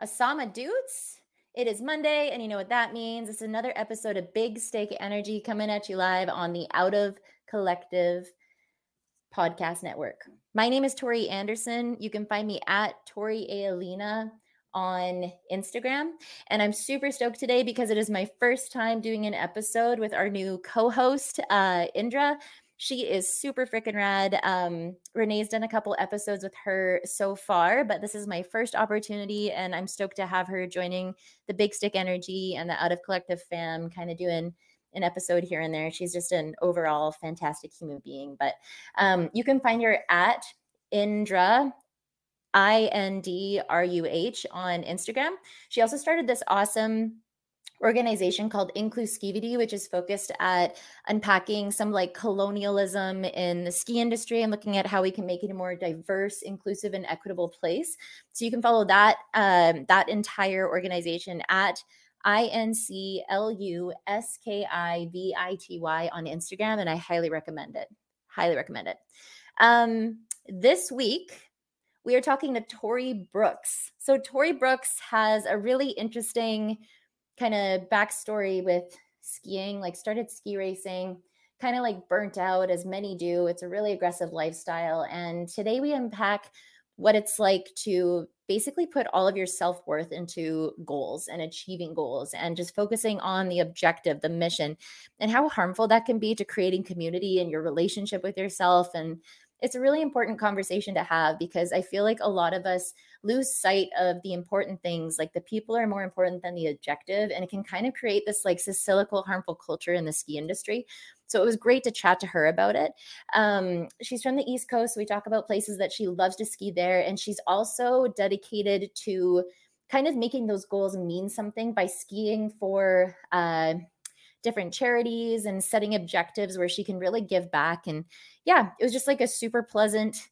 Asama Dudes. It is Monday, and you know what that means. It's another episode of Big Stick Energy coming at you live on the Out of Collective podcast network. My name is Tori Anderson. You can find me at Tori Aelina on Instagram. And I'm super stoked today because it is my first time doing an episode with our new co host, uh, Indra. She is super freaking rad. Um, Renee's done a couple episodes with her so far, but this is my first opportunity, and I'm stoked to have her joining the Big Stick Energy and the Out of Collective fam, kind of doing an episode here and there. She's just an overall fantastic human being. But um, you can find her at Indra I N D R U H on Instagram. She also started this awesome organization called Inclusivity, which is focused at unpacking some like colonialism in the ski industry and looking at how we can make it a more diverse, inclusive, and equitable place. So you can follow that um, that entire organization at I N C L U S K I V I T Y on Instagram, and I highly recommend it. Highly recommend it. Um, this week, we are talking to Tori Brooks. So, Tori Brooks has a really interesting kind of backstory with skiing, like, started ski racing, kind of like burnt out, as many do. It's a really aggressive lifestyle. And today we unpack what it's like to basically put all of your self worth into goals and achieving goals and just focusing on the objective, the mission, and how harmful that can be to creating community and your relationship with yourself and it's a really important conversation to have because I feel like a lot of us lose sight of the important things. Like the people are more important than the objective, and it can kind of create this like cyclical, harmful culture in the ski industry. So it was great to chat to her about it. Um, she's from the East Coast. So we talk about places that she loves to ski there, and she's also dedicated to kind of making those goals mean something by skiing for uh, different charities and setting objectives where she can really give back. And yeah, it was just like a super pleasant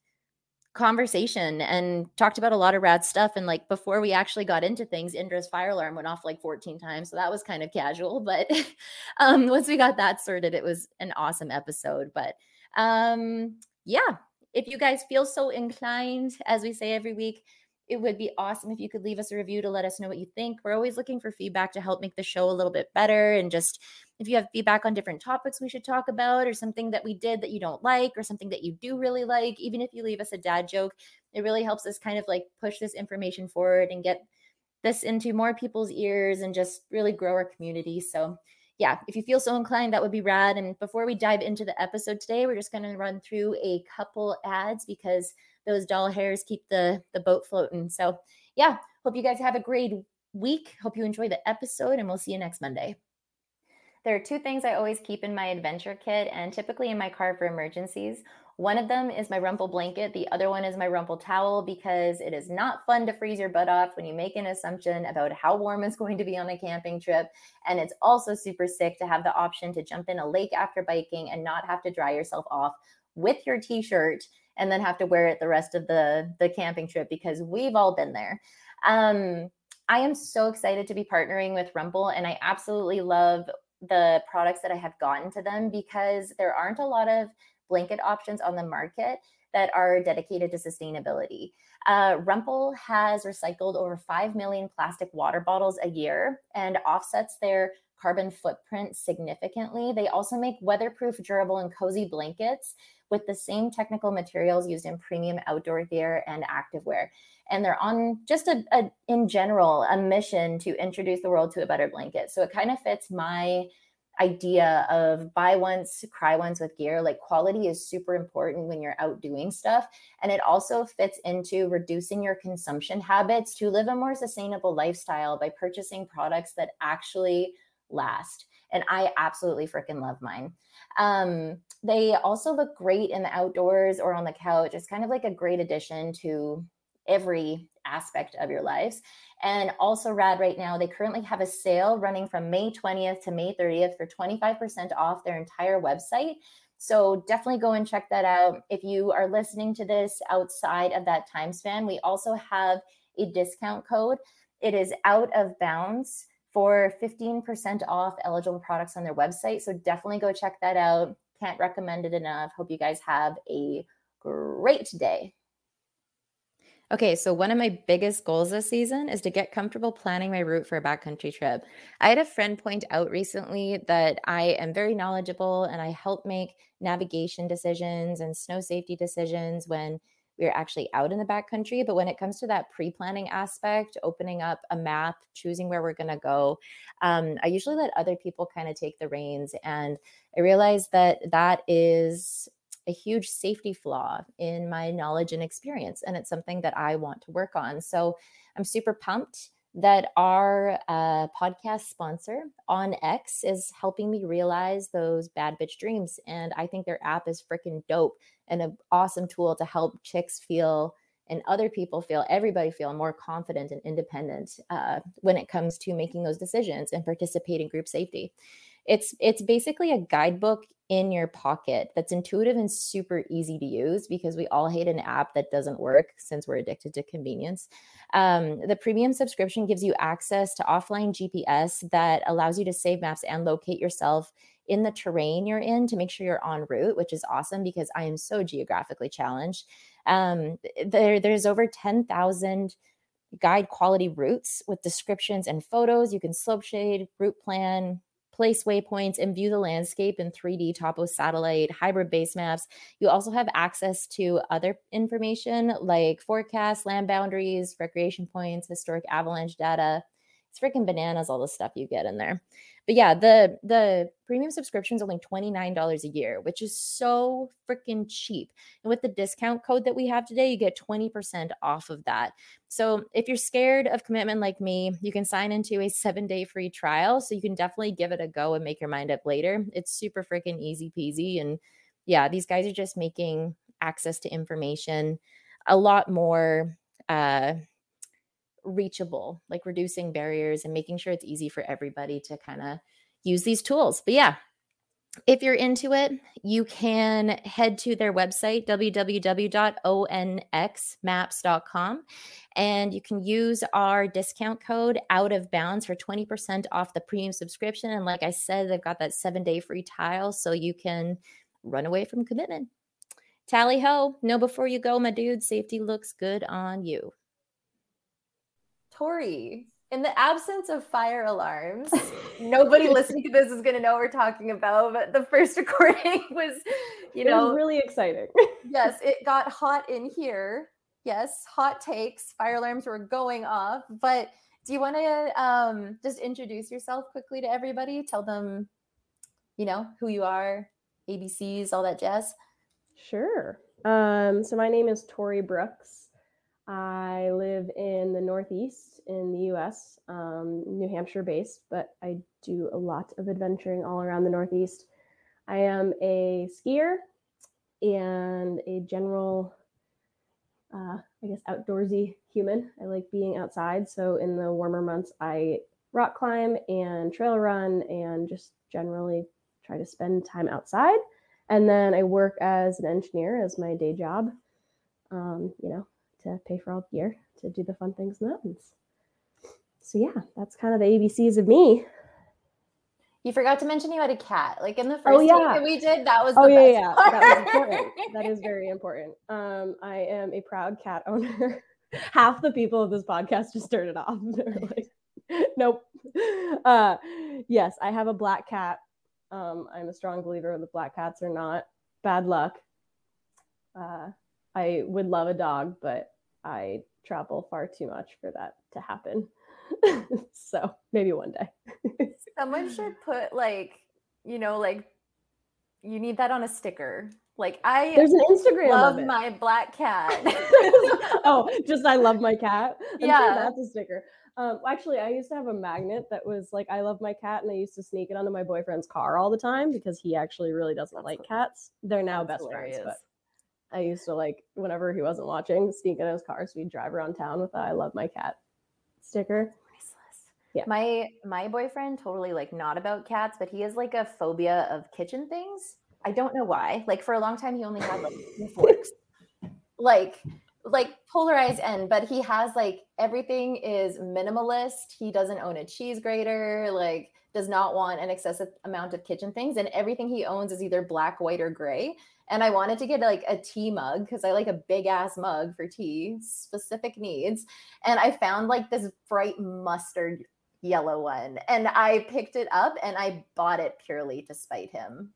conversation and talked about a lot of rad stuff. And like before we actually got into things, Indra's fire alarm went off like 14 times. So that was kind of casual. But um, once we got that sorted, it was an awesome episode. But um, yeah, if you guys feel so inclined, as we say every week, it would be awesome if you could leave us a review to let us know what you think. We're always looking for feedback to help make the show a little bit better. And just if you have feedback on different topics we should talk about, or something that we did that you don't like, or something that you do really like, even if you leave us a dad joke, it really helps us kind of like push this information forward and get this into more people's ears and just really grow our community. So, yeah, if you feel so inclined, that would be rad. And before we dive into the episode today, we're just going to run through a couple ads because those doll hairs keep the the boat floating. So yeah, hope you guys have a great week. Hope you enjoy the episode, and we'll see you next Monday. There are two things I always keep in my adventure kit and typically in my car for emergencies. One of them is my Rumpl blanket. The other one is my Rumpl towel because it is not fun to freeze your butt off when you make an assumption about how warm it's going to be on a camping trip. And it's also super sick to have the option to jump in a lake after biking and not have to dry yourself off with your t shirt and then have to wear it the rest of the the camping trip because we've all been there. Um, I am so excited to be partnering with Rumpl, and I absolutely love the products that I have gotten to them because there aren't a lot of blanket options on the market that are dedicated to sustainability. Uh, Rumpl has recycled over 5 million plastic water bottles a year and offsets their carbon footprint significantly. They also make weatherproof, durable, and cozy blankets with the same technical materials used in premium outdoor gear and activewear. And they're on just a, a in general a mission to introduce the world to a better blanket. So it kind of fits my idea of buy once, cry once with gear. Like quality is super important when you're out doing stuff. And it also fits into reducing your consumption habits to live a more sustainable lifestyle by purchasing products that actually last. And I absolutely freaking love mine. Um, they also look great in the outdoors or on the couch. It's kind of like a great addition to every aspect of your lives. And also, rad right now, they currently have a sale running from May 20th to May 30th for 25% off their entire website. So definitely go and check that out. If you are listening to this outside of that time span, we also have a discount code. It is out of bounds for 15% off eligible products on their website. So definitely go check that out. Can't recommend it enough. Hope you guys have a great day. Okay, so one of my biggest goals this season is to get comfortable planning my route for a backcountry trip. I had a friend point out recently that I am very knowledgeable and I help make navigation decisions and snow safety decisions when we're actually out in the backcountry. But when it comes to that pre planning aspect, opening up a map, choosing where we're going to go, um, I usually let other people kind of take the reins. And I realized that that is a huge safety flaw in my knowledge and experience. And it's something that I want to work on. So I'm super pumped that our uh, podcast sponsor onX is helping me realize those bad bitch dreams. And I think their app is freaking dope and an awesome tool to help chicks feel and other people feel, everybody feel more confident and independent uh, when it comes to making those decisions and participate in group safety. It's it's basically a guidebook in your pocket that's intuitive and super easy to use because we all hate an app that doesn't work since we're addicted to convenience. Um, the premium subscription gives you access to offline GPS that allows you to save maps and locate yourself in the terrain you're in to make sure you're en route, which is awesome because I am so geographically challenged. Um, there, there's over 10,000 guide quality routes with descriptions and photos. You can slope shade, route plan, place waypoints, and view the landscape in 3D topo satellite, hybrid base maps. You also have access to other information like forecasts, land boundaries, recreation points, historic avalanche data. It's freaking bananas, all the stuff you get in there but yeah, the the premium subscription is only $29 a year, which is so freaking cheap. And with the discount code that we have today, you get 20% off of that. So if you're scared of commitment like me, you can sign into a seven day free trial. So you can definitely give it a go and make your mind up later. It's super freaking easy peasy. And yeah, these guys are just making access to information a lot more uh reachable, like reducing barriers and making sure it's easy for everybody to kind of use these tools. But yeah, if you're into it, you can head to their website, www.onxmaps.com, and you can use our discount code out of bounds for 20% off the premium subscription. And like I said, they've got that seven day free trial so you can run away from commitment. Tally ho, know before you go, my dude, safety looks good on you. Tori, in the absence of fire alarms, nobody listening to this is going to know what we're talking about. But the first recording was, you know, was really exciting. yes, it got hot in here. Yes, hot takes. Fire alarms were going off. But do you want to um, just introduce yourself quickly to everybody? Tell them, you know, who you are, ABCs, all that jazz. Sure. Um, so my name is Tori Brooks. I live in the Northeast in the US, um, New Hampshire based, but I do a lot of adventuring all around the Northeast. I am a skier and a general, uh, I guess, outdoorsy human. I like being outside. So in the warmer months, I rock climb and trail run and just generally try to spend time outside. And then I work as an engineer as my day job. Um, you know, to pay for all the gear to do the fun things in the mountains. So yeah, that's kind of the ABCs of me. You forgot to mention you had a cat. Like in the oh, first oh, yeah. that we did, that was oh yeah, yeah, part. that was important. that is very important. Um, I am a proud cat owner. Half the people of this podcast just turned it off. They're like, nope. Uh, yes, I have a black cat. Um, I'm a strong believer that black cats are not bad luck. Uh, I would love a dog, but I travel far too much for that to happen. so maybe one day. Someone should put like, you know, like you need that on a sticker. Like I there's an Instagram. Love my black cat. oh, just I love my cat. I'm yeah, sure that's a sticker. Um, actually, I used to have a magnet that was like I love my cat, and I used to sneak it onto my boyfriend's car all the time because he actually really doesn't that's like cats. They're now best hilarious. friends, but I used to like whenever he wasn't watching, sneak in his car so we'd drive around town with a "I love my cat" sticker. Priceless. Yeah. My my boyfriend totally like not about cats, but he has like a phobia of kitchen things. I don't know why. Like for a long time, he only had like forks. Like like polarized end, but he has like everything is minimalist. He doesn't own a cheese grater, like does not want an excessive amount of kitchen things, and everything he owns is either black, white, or gray. And I wanted to get like a tea mug because I like a big ass mug for tea, specific needs. And I found like this bright mustard yellow one, and I picked it up and I bought it purely to spite him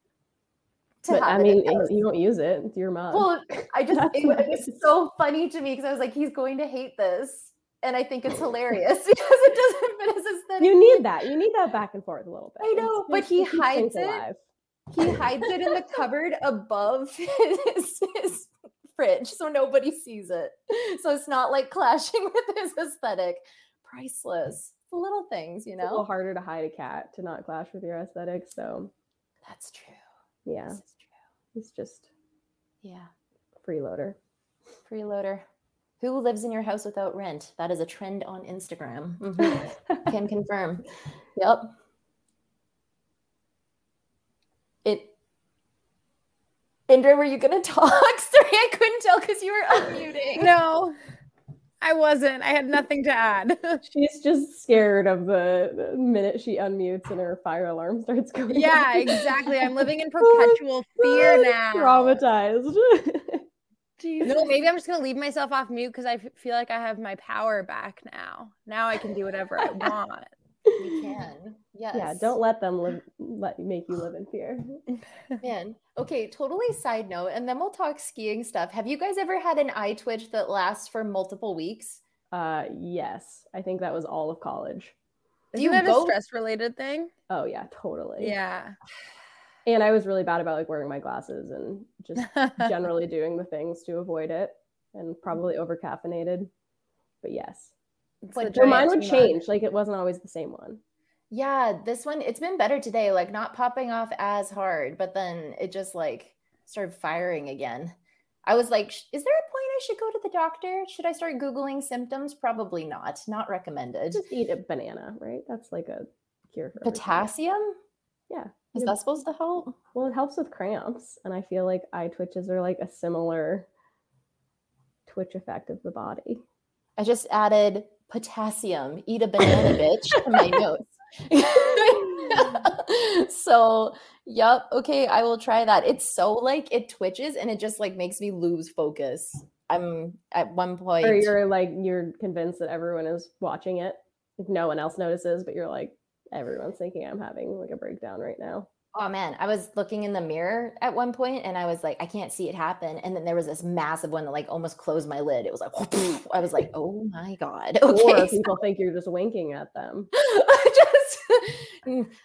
but I mean, you don't use it. It's your mug. Well, I just it, was so funny to me because I was like, he's going to hate this, and I think it's hilarious because it doesn't aesthetic. You need that. You need that back and forth a little bit. I know, but he hides it. Alive. He hides it in the cupboard above his, his fridge, so nobody sees it. So it's not like clashing with his aesthetic. Priceless. The little things, you know. It's a little harder to hide a cat to not clash with your aesthetic. So that's true. Yeah. It's just yeah. Freeloader. Freeloader. Who lives in your house without rent? That is a trend on Instagram. Mm-hmm. Can confirm. Yep. It. Indra, were you gonna talk? Sorry, I couldn't tell because you were unmuting. No. I wasn't. I had nothing to add. She's just scared of the, minute she unmutes and her fire alarm starts going. Yeah, off. exactly. I'm living in perpetual fear now. Traumatized. Jesus. No, maybe I'm just gonna leave myself off mute because I feel like I have my power back now. Now I can do whatever I want. You can. Yes. Yeah, don't let them live let make you live in fear. Man. Okay, totally side note, and then we'll talk skiing stuff. Have you guys ever had an eye twitch that lasts for multiple weeks? Uh yes. I think that was all of college. Do you, you have go- a stress related thing? Oh yeah, totally. Yeah. And I was really bad about like wearing my glasses and just generally doing the things to avoid it and probably over caffeinated. But yes. It's like mine would change. Like it wasn't always the same one. Yeah, this one it's been better today. Like not popping off as hard, but then it just like started firing again. I was like, is there a point I should go to the doctor? Should I start googling symptoms? Probably not. Not recommended. Just eat a banana, right? That's like a cure for potassium. Everything. Yeah. Is that supposed to help? Well, it helps with cramps, and I feel like eye twitches are like a similar twitch effect of the body. I just added potassium, eat a banana bitch to my notes. so, yep, okay, I will try that. It's so like it twitches and it just like makes me lose focus. I'm at one point. Or you're like you're convinced that everyone is watching it. Like no one else notices, but you're like everyone's thinking I'm having like a breakdown right now. Oh man, I was looking in the mirror at one point and I was like, I can't see it happen. And then there was this massive one that like almost closed my lid. It was like, I was like, oh my God. Okay. Or people think you're just winking at them. just,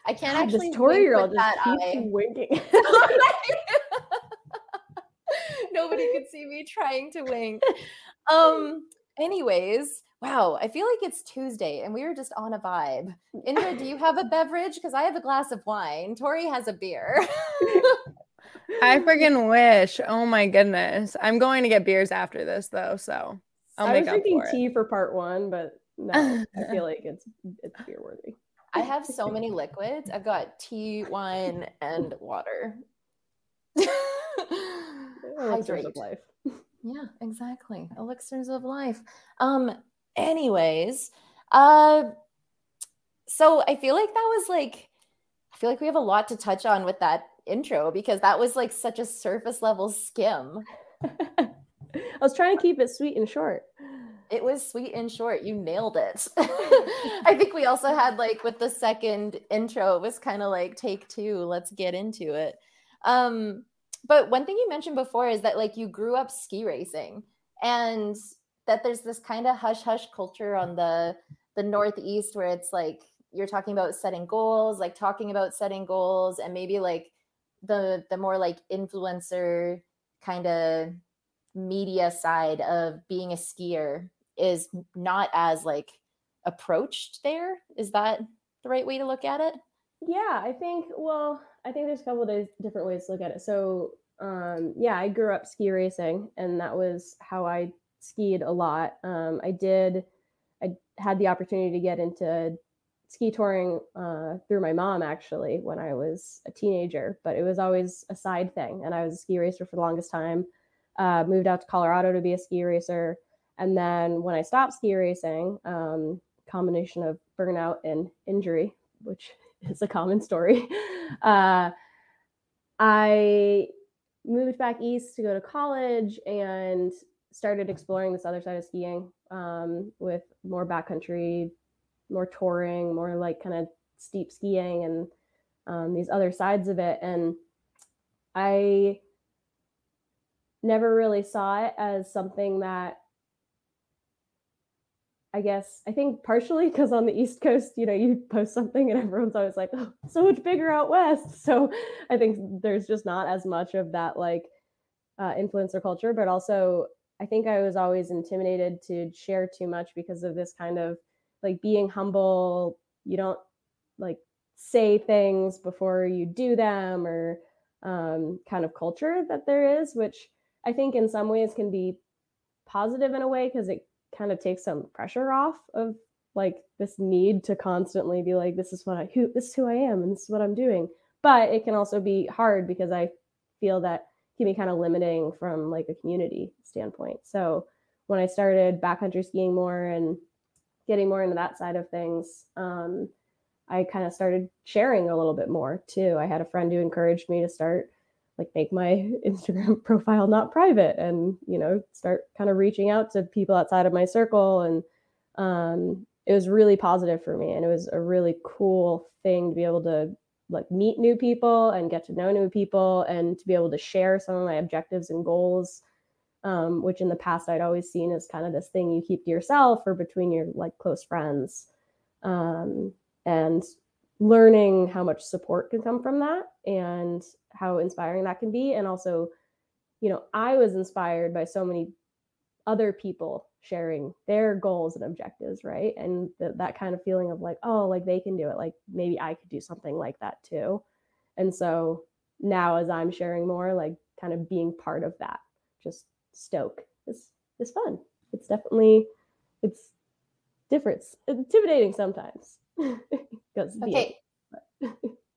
I can't God, actually. This Tori girl just keeps eye. winking. Nobody could see me trying to wink. Um, anyways, wow, I feel like it's Tuesday and we are just on a vibe. Indra, do you have a beverage? Because I have a glass of wine. Tori has a beer. I freaking wish. Oh my goodness. I'm going to get beers after this though, so I'll I was drinking for tea it. for part one, but no, I feel like it's it's beer worthy. I have so many liquids. I've got tea, wine, and water. Hydrate. of life. Yeah, exactly. Elixirs of life. Um, anyways, uh so I feel like that was like I feel like we have a lot to touch on with that intro because that was like such a surface level skim. I was trying to keep it sweet and short. It was sweet and short. You nailed it. I think we also had like with the second intro, it was kind of like take two, let's get into it. Um, but one thing you mentioned before is that like you grew up ski racing and that there's this kind of hush hush culture on the the northeast where it's like you're talking about setting goals like talking about setting goals and maybe like the the more like influencer kind of media side of being a skier is not as like approached there. Is that the right way to look at it? Yeah i think well i think there's a couple of different ways to look at it. So um yeah i grew up ski racing and that was how i skied a lot. Um, I did, I had the opportunity to get into ski touring uh, through my mom actually when I was a teenager, but it was always a side thing. And I was a ski racer for the longest time. uh, moved out to Colorado to be a ski racer. And then when I stopped ski racing, um, combination of burnout and injury, which is a common story, uh, I moved back east to go to college and started exploring this other side of skiing um, with more backcountry, more touring, more like kind of steep skiing and um, these other sides of it. And I never really saw it as something that I guess I think partially because on the East Coast, you know, you post something and everyone's always like, oh, so much bigger out west. So I think there's just not as much of that like uh, influencer culture, but also I think I was always intimidated to share too much because of this kind of like being humble. You don't like say things before you do them or um, kind of culture that there is, which I think in some ways can be positive in a way because it kind of takes some pressure off of like this need to constantly be like, this is what I who this is who I am and this is what I'm doing. But it can also be hard because I feel that can be kind of limiting from like a community standpoint. So when I started backcountry skiing more and getting more into that side of things, um, I kind of started sharing a little bit more too. I had a friend who encouraged me to start like make my Instagram profile not private and you know start kind of reaching out to people outside of my circle and um, it was really positive for me and it was a really cool thing to be able to like meet new people and get to know new people and to be able to share some of my objectives and goals um, which in the past i'd always seen as kind of this thing you keep to yourself or between your like close friends um, and learning how much support can come from that and how inspiring that can be. And also you know i was inspired by so many other people sharing their goals and objectives right? And th- that kind of feeling of like oh like they can do it. Like maybe i could do something like that too. And so now as i'm sharing more like kind of being part of that just stoke is is fun. It's definitely it's different. Intimidating sometimes because okay.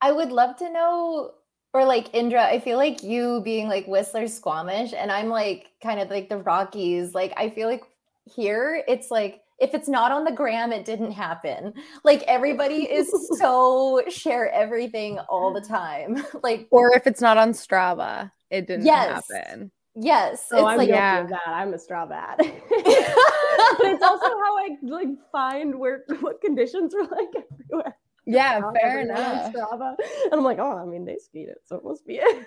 i would love to know or like Indra, I feel like you being like Whistler Squamish, and I'm like kind of like the Rockies. Like I feel like here it's like if it's not on the gram, it didn't happen. Like everybody is so share everything all the time. Like or if it's not on Strava, it didn't yes. happen. Yes. Oh, I'm like, guilty yeah. of that. I'm a Strava but it's also how I like find where what conditions are like everywhere. Yeah, fair enough. Strava. And I'm like, oh, I mean, they skied it, so it must be it.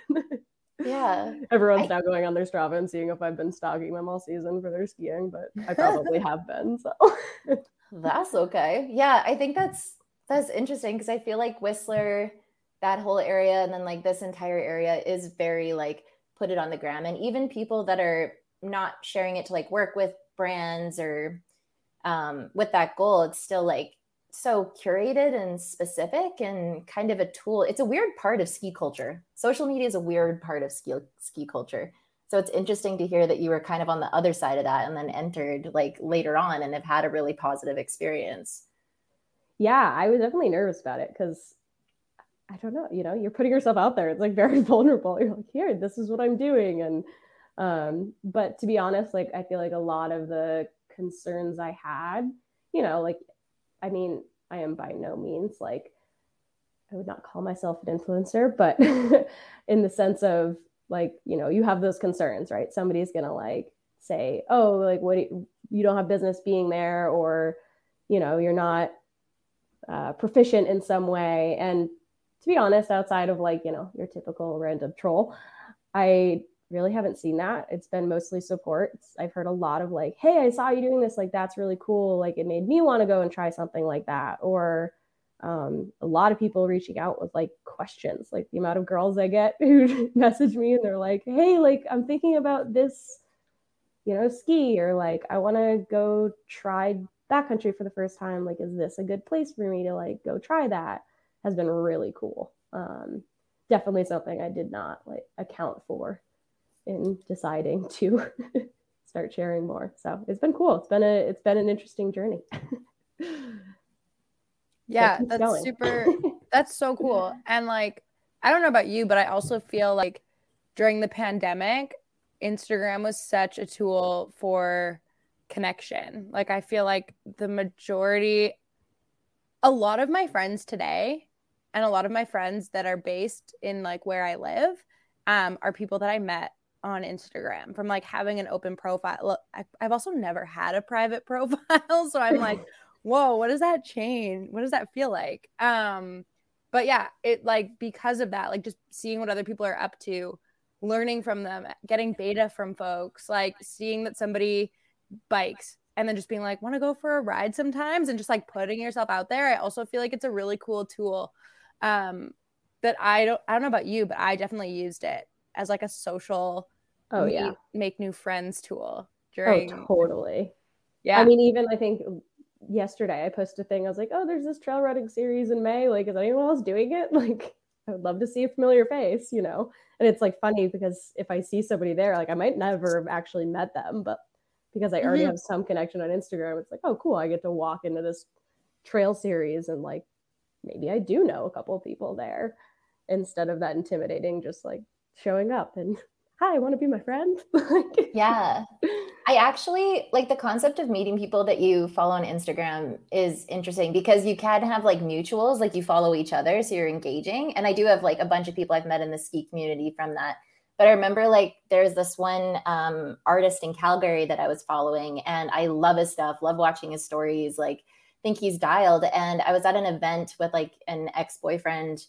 Yeah. Everyone's I, now going on their Strava and seeing if I've been stalking them all season for their skiing, but I probably have been. So that's okay. Yeah, I think that's that's interesting because I feel like Whistler, that whole area, and then like this entire area is very like put it on the gram, and even people that are not sharing it to like work with brands or um, with that goal, it's still like so curated and specific and kind of a tool. It's a weird part of ski culture. Social media is a weird part of ski ski culture. So it's interesting to hear that you were kind of on the other side of that and then entered like later on and have had a really positive experience. Yeah, I was definitely nervous about it because I don't know, you know, you're putting yourself out there. It's like very vulnerable. You're like, here, this is what I'm doing. And um, but to be honest, like I feel like a lot of the concerns I had, you know, like I mean, I am by no means like, I would not call myself an influencer, but in the sense of like, you know, you have those concerns, right? Somebody's going to like say, oh, like, what, you, you don't have business being there, or, you know, you're not uh, proficient in some way. And to be honest, outside of like, you know, your typical random troll, I really haven't seen that. It's been mostly support. I've heard a lot of like, hey, I saw you doing this. Like, that's really cool. Like, it made me want to go and try something like that. Or um, a lot of people reaching out with like questions, like the amount of girls I get who message me and they're like, hey, like, I'm thinking about this, you know, ski, or like, I want to go try backcountry for the first time. Like, is this a good place for me to like go try that? Has been really cool. Um, definitely something I did not like account for in deciding to start sharing more. So it's been cool. It's been a it's been an interesting journey. yeah, that's going. super that's so cool. And like I don't know about you, but I also feel like during the pandemic, Instagram was such a tool for connection. Like I feel like the majority a lot of my friends today and a lot of my friends that are based in like where I live um, are people that I met on Instagram from like having an open profile. Look, I, I've also never had a private profile, so I'm like, whoa, what does that change? What does that feel like? Um, but yeah, it like because of that, like just seeing what other people are up to, learning from them, getting beta from folks, like seeing that somebody bikes and then just being like, want to go for a ride sometimes and just like putting yourself out there. I also feel like it's a really cool tool. Um, that I don't I don't know about you, but I definitely used it as like a social Oh meet- yeah. make new friends tool Oh totally. yeah. I mean, even I think yesterday I posted a thing. I was like, "Oh, there's this trail running series in May. Like, is anyone else doing it? Like, I would love to see a familiar face, you know." And it's like funny because if I see somebody there, like I might never have actually met them, but because I already Mhm. have some connection on Instagram, it's like, "Oh, cool! I get to walk into this trail series and like maybe I do know a couple of people there instead of that intimidating, just like showing up and hi, I want to be my friend? Yeah. I actually like the concept of meeting people that you follow on Instagram is interesting because you can have like mutuals, like you follow each other, so you're engaging. And I do have like a bunch of people I've met in the ski community from that. But I remember like there's this one um, artist in Calgary that I was following, and I love his stuff, love watching his stories, like think he's dialed. And I was at an event with like an ex boyfriend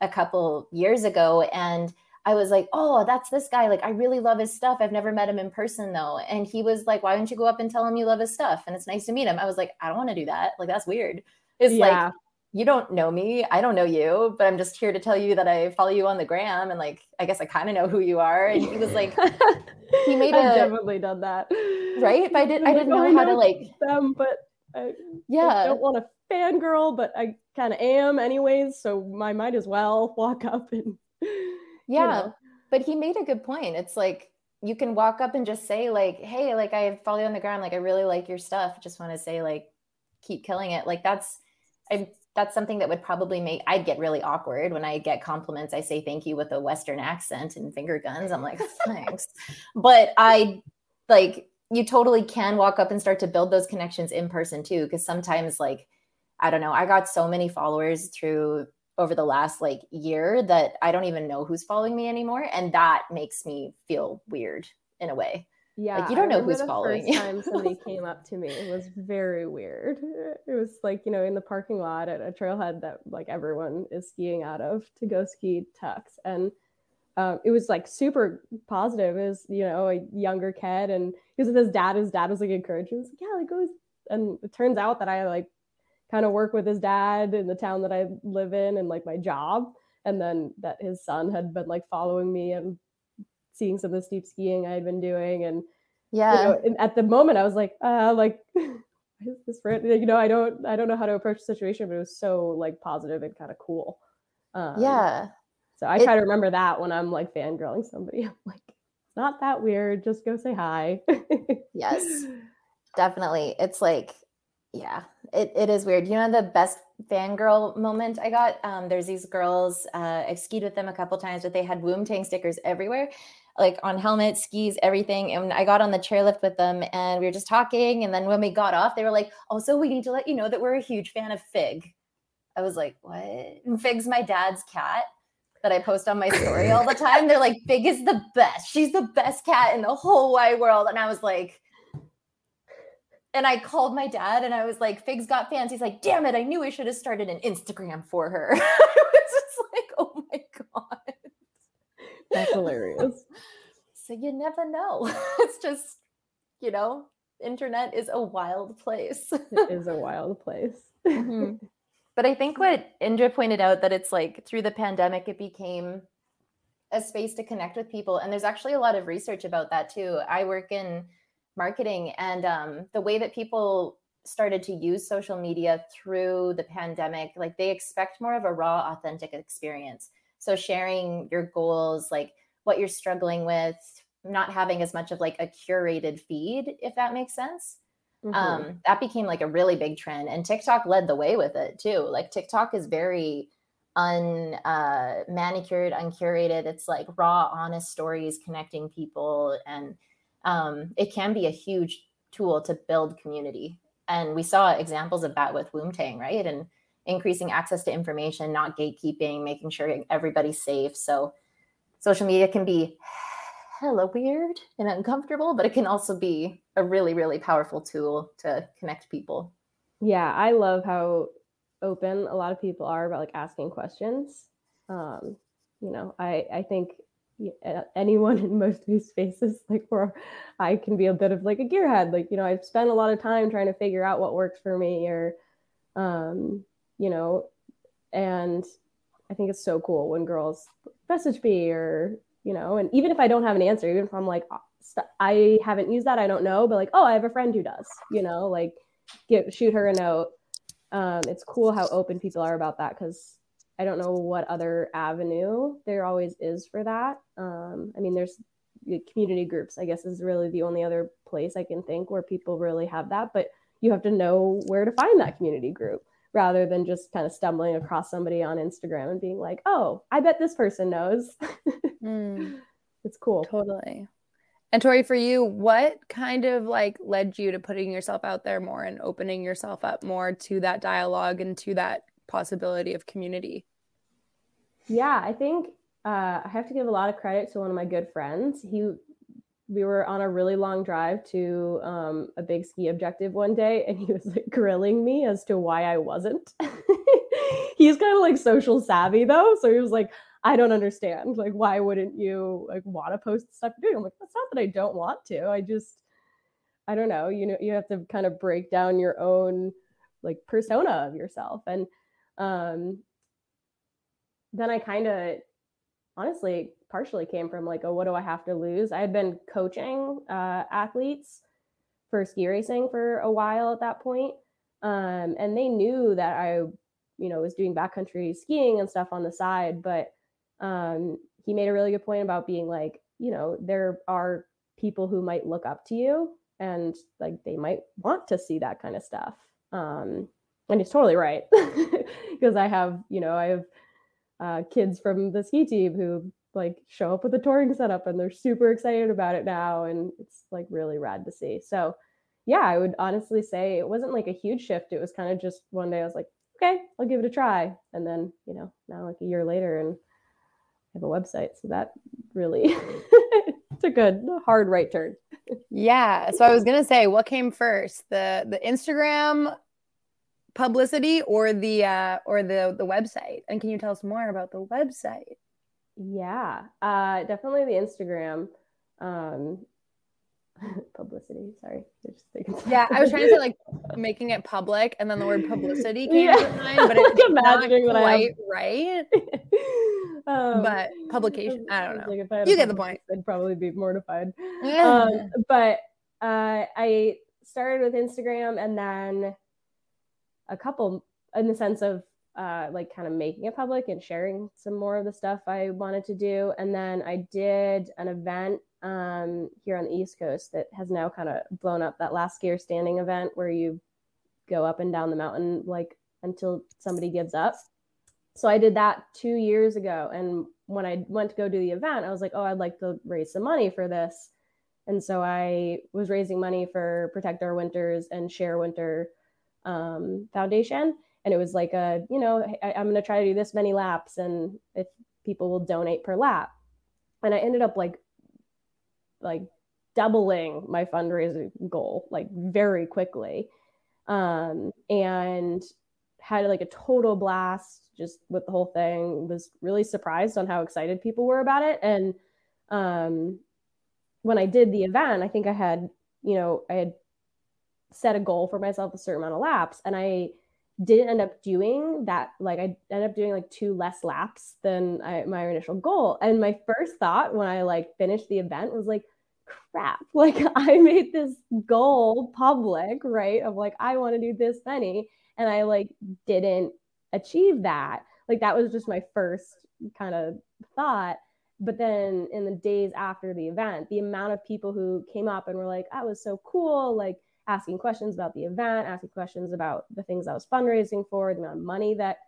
a couple years ago, and I was like, oh, that's this guy. Like, I really love his stuff. I've never met him in person though. And he was like, why don't you go up and tell him you love his stuff? And it's nice to meet him. I was like, I don't want to do that. Like, that's weird. It's Yeah. like, you don't know me. I don't know you, but I'm just here to tell you that I follow you on the gram. And like, I guess I kind of know who you are. And he was like, he made I've a- definitely done that. right? But I, did, I didn't like, know "Oh, how to like, them, but I yeah. don't want to fangirl, but I kind of am anyways, so I might as well walk up and Yeah. know. But he made a good point. It's like you can walk up and just say, like, hey, like I follow you on the ground. Like I really like your stuff. Just want to say, like, keep killing it. Like that's I that's something that would probably make I'd get really awkward when I get compliments. I say thank you with a Western accent and finger guns. I'm like, thanks. But I like you totally can walk up and start to build those connections in person too. Cause sometimes like I don't know, I got so many followers through over the last like year that I don't even know who's following me anymore. And that makes me feel weird in a way. yeah, Like you don't know who's the following first you. time somebody came up to me, it was very weird. It was like you know in the parking lot at a trailhead that like everyone is skiing out of to go ski Tucks, and um, it was like super positive. It was you know a younger kid, and he was with his dad. His dad was like encouraging. He was like, yeah, like go. And it turns out that I like kind of work with his dad in the town that I live in and like my job. And then that his son had been like following me and seeing some of the steep skiing I had been doing. And Yeah. you know, and at the moment I was like, uh, like this for you know, I don't I don't know how to approach the situation, but it was so like positive and kind of cool. Um, yeah. So I It- try to remember that when I'm like fangirling somebody. I'm like, it's not that weird. Just go say hi. Yes. Definitely. It's like, yeah, it, it is weird. You know, the best fangirl moment I got? Um, there's these girls, uh, I've skied with them a couple times, but they had Woom Tang stickers everywhere, like on helmets, skis, everything. And I got on the chairlift with them and we were just talking. And then when we got off, they were like, also, we need to let you know that we're a huge fan of Fig. I was like, what? And Fig's my dad's cat that I post on my story all the time. They're like, Fig is the best. She's the best cat in the whole wide world. And I was like, and I called my dad and I was like, Fig's got fans. He's like, damn it, I knew I should have started an Instagram for her. I was just like, oh my God. That's hilarious. So you never know. it's just, you know, internet is a wild place. It is a wild place. Mhm. But I think what Indra pointed out that it's like through the pandemic, it became a space to connect with people. And there's actually a lot of research about that too. I work in marketing, and um, the way that people started to use social media through the pandemic, like they expect more of a raw, authentic experience. So sharing your goals, like what you're struggling with, not having as much of like a curated feed, if that makes sense Mhm. um that became like a really big trend and tiktok led the way with it too like tiktok is very un uh, manicured, uncurated. It's like raw, honest stories connecting people, and um, it can be a huge tool to build community. And we saw examples of that with Woomtang, right? And increasing access to information, not gatekeeping, making sure everybody's safe. So social media can be hella weird and uncomfortable, but it can also be a really, really powerful tool to connect people. Yeah, I love how open a lot of people are about like asking questions. Um, you know, I I think anyone in most of these spaces like where i can be a bit of like a gearhead. Like you know i've spent a lot of time trying to figure out what works for me or um you know and i think it's so cool when girls message me or you know and even if i don't have an answer even if i'm like i haven't used that i don't know but like oh i have a friend who does you know like give shoot her a note. Um, it's cool how open people are about that because I don't know what other avenue there always is for that. Um, I mean, there's community groups, I guess, is really the only other place I can think where people really have that. But you have to know where to find that community group rather than just kind of stumbling across somebody on Instagram and being like, oh, I bet this person knows. mm, it's cool. Totally. And Tori, for you, what kind of like led you to putting yourself out there more and opening yourself up more to that dialogue and to that possibility of community? Yeah, I think uh, I have to give a lot of credit to one of my good friends. He, we were on a really long drive to um, a big ski objective one day, and he was like grilling me as to why I wasn't. He's kind of like social savvy though, so he was like, I don't understand. Like, why wouldn't you like want to post stuff you're doing? I'm like, that's not that I don't want to. I just, I don't know. You know, you have to kind of break down your own like persona of yourself. And um then I kind of honestly partially came from like, oh, what do I have to lose? I had been coaching uh, athletes for ski racing for a while at that point. Um, and they knew that I, you know, was doing backcountry skiing and stuff on the side, but um, he made a really good point about being like, you know, there are people who might look up to you and like they might want to see that kind of stuff. Um, and he's totally right because I have, you know, I have uh, kids from the ski team who like show up with a touring setup and they're super excited about it now, and it's like really rad to see. So, yeah, I would honestly say it wasn't like a huge shift. It was kind of just one day I was like, okay, I'll give it a try, and then you know, now like a year later and I have a website. So that really took a good hard right turn. yeah. So I was gonna say, what came first, the the Instagram publicity or the uh, or the the website? And can you tell us more about the website? Yeah, uh, definitely the Instagram. Um, publicity. Sorry, yeah, I was trying to say like making it public, and then the word publicity came yeah. to mind, but it's not quite right. um, but publication, I don't know. Like I you get the point. I'd probably be mortified. um, but uh, I started with Instagram, and then a couple in the sense of uh, like kind of making it public and sharing some more of the stuff I wanted to do. And then I did an event um, here on the East Coast that has now kind of blown up that last skier standing event where you go up and down the mountain like until somebody gives up. So I did that two years ago. And when I went to go do the event, I was like, oh, I'd like to raise some money for this. And so I was raising money for Protect Our Winters and Share Winter um, Foundation. And it was like a, you know, I, I'm going to try to do this many laps and if people will donate per lap. And I ended up like like doubling my fundraising goal like very quickly um, and had like a total blast just with the whole thing was really surprised on how excited people were about it and um, when i did the event i think i had you know i had set a goal for myself a certain amount of laps and i didn't end up doing that like i ended up doing like two less laps than I, my initial goal. And my first thought when i like finished the event was like crap like i made this goal public right of like i want to do this many and i like didn't achieve that. Like that was just my first kind of thought. But then in the days after the event the amount of people who came up and were like that was so cool like asking questions about the event asking questions about the things i was fundraising for the amount of money that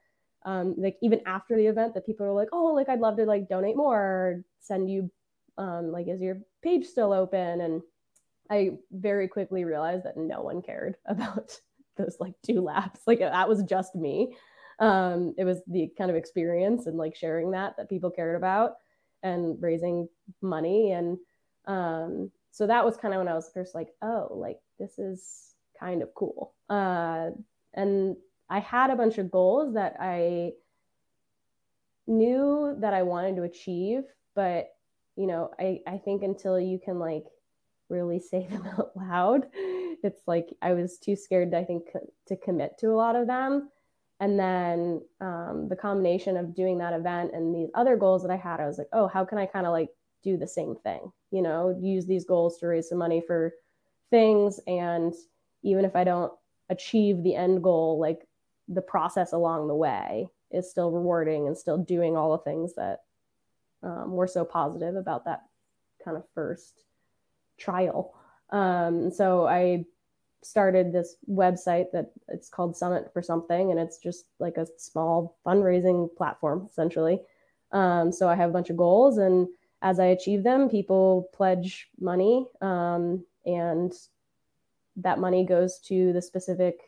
um, like even after the event that people are like oh like i'd love to like donate more or send you um, like is your page still open? And i very quickly realized that no one cared about those like two laps. Like that was just me. Um, it was the kind of experience and like sharing that that people cared about and raising money. And um, so that was kind of when i was first like oh like this is kind of cool uh, and I had a bunch of goals that I knew that I wanted to achieve, but you know, I, I think until you can like really say them out loud, it's like I was too scared, I think, to commit to a lot of them. And then um, the combination of doing that event and these other goals that I had, I was like, oh, how can I kind of like do the same thing? You know, use these goals to raise some money for things. And even if I don't achieve the end goal, like the process along the way is still rewarding and still doing all the things that um, were so positive about that kind of first trial. Um, so I started this website that it's called Summit for Something, and it's just like a small fundraising platform essentially. Um, so I have a bunch of goals, and as I achieve them, people pledge money, um, and that money goes to the specific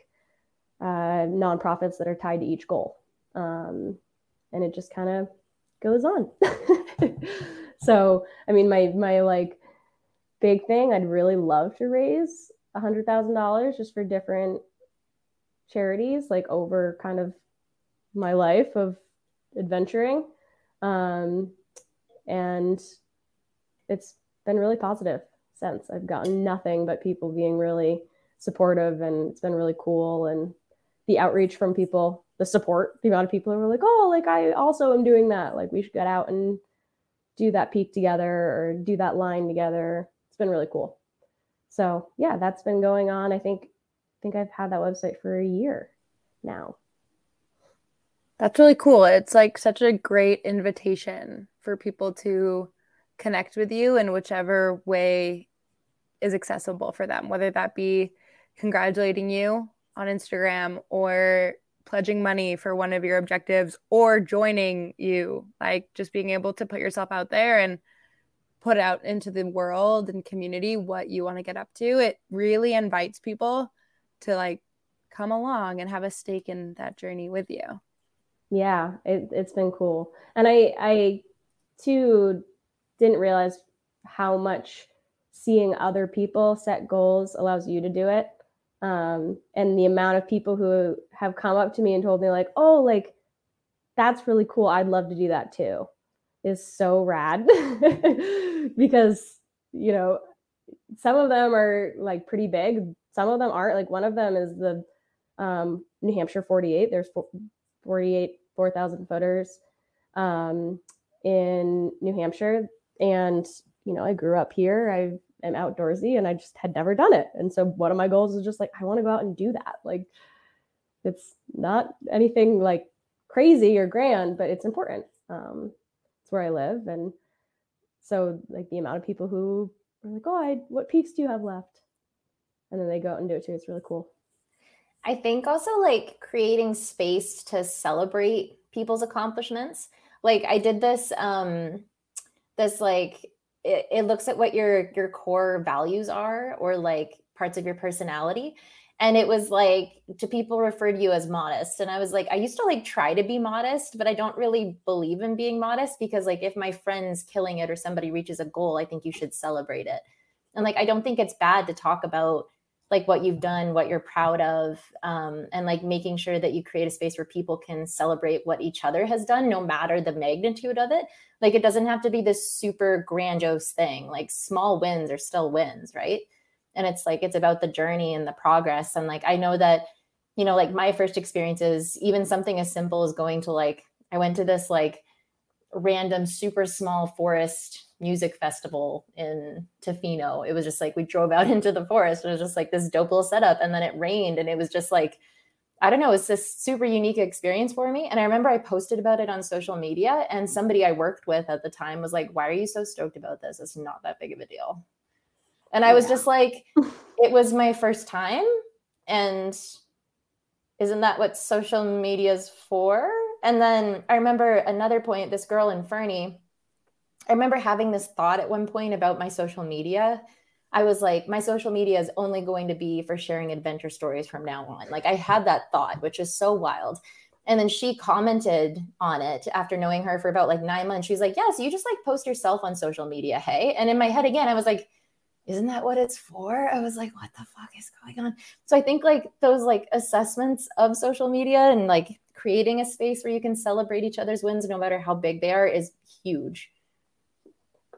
uh, nonprofits that are tied to each goal. Um, and it just kind of goes on. so, I mean, my, my like big thing, I'd really love to raise a hundred thousand dollars just for different charities, like over kind of my life of adventuring. Um, and it's been really positive since I've gotten nothing but people being really supportive and it's been really cool and the outreach from people, the support, the amount of people who were like, oh, like I also am doing that. Like we should get out and do that peak together or do that line together. It's been really cool. So yeah, that's been going on. I think I think I've had that website for a year now. That's really cool. It's like such a great invitation for people to connect with you in whichever way is accessible for them, whether that be congratulating you on Instagram or pledging money for one of your objectives or joining you, like just being able to put yourself out there and put out into the world and community what you want to get up to. It really invites people to like come along and have a stake in that journey with you. Yeah, it, it's been cool. And I, I too didn't realize how much seeing other people set goals allows you to do it. Um, and the amount of people who have come up to me and told me like oh like that's really cool. I'd love to do that too is so rad. Because you know some of them are like pretty big. Some of them aren't. Like one of them is the um, new hampshire 48 there's 48 4000 footers um, in new hampshire and you know i grew up here i've am outdoorsy and I just had never done it. And so one of my goals is just like, I want to go out and do that. Like it's not anything like crazy or grand, but it's important. Um, it's where I live. And so like the amount of people who are like, oh, I, what peaks do you have left? And then they go out and do it too. It's really cool. I think also like creating space to celebrate people's accomplishments. Like I did this um this like it, it looks at what your your core values are or like parts of your personality. And it was like to people refer to you as modest. And i was like i used to like try to be modest but i don't really believe in being modest because like if my friend's killing it or somebody reaches a goal i think you should celebrate it. And like i don't think it's bad to talk about like what you've done, what you're proud of, um, and like making sure that you create a space where people can celebrate what each other has done, no matter the magnitude of it. Like it doesn't have to be this super grandiose thing. Like small wins are still wins, right? And it's like it's about the journey and the progress. And like I know that, you know, like my first experiences, even something as simple as going to like I went to this like random super small forest music festival in Tofino. It was just like we drove out into the forest. It was just like this dope little setup. And then it rained and it was just like, I don't know, it's this super unique experience for me. And I remember I posted about it on social media and somebody I worked with at the time was like, Why are you so stoked about this? It's not that big of a deal. And I was yeah. just like, it was my first time. And isn't that what social media is for? And then I remember another point, this girl in Fernie, I remember having this thought at one point about my social media. I was like, my social media is only going to be for sharing adventure stories from now on. Like I had that thought, which is so wild. And then she commented on it after knowing her for about like nine months. She's like, Yeah, so you just like post yourself on social media, hey? And in my head again, I was like, Isn't that what it's for? I was like, What the fuck is going on? So I think like those like assessments of social media and like creating a space where you can celebrate each other's wins no matter how big they are is huge.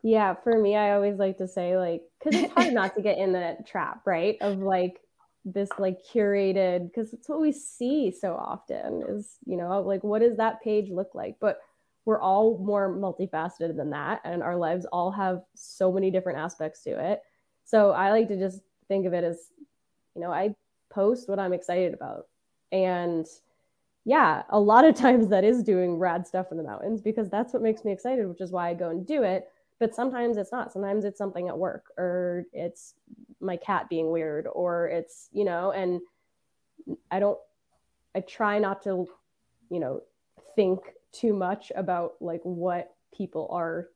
Yeah, for me, I always like to say, like, because it's hard not to get in that trap, right? Of like, this like curated because it's what we see so often is you know like what does that page look like but we're all more multifaceted than that and our lives all have so many different aspects to it so i like to just think of it as you know i post what i'm excited about and yeah a lot of times that is doing rad stuff in the mountains because that's what makes me excited which is why i go and do it. But sometimes it's not. Sometimes it's something at work or it's my cat being weird or it's you know and i don't i try not to you know think too much about like what people are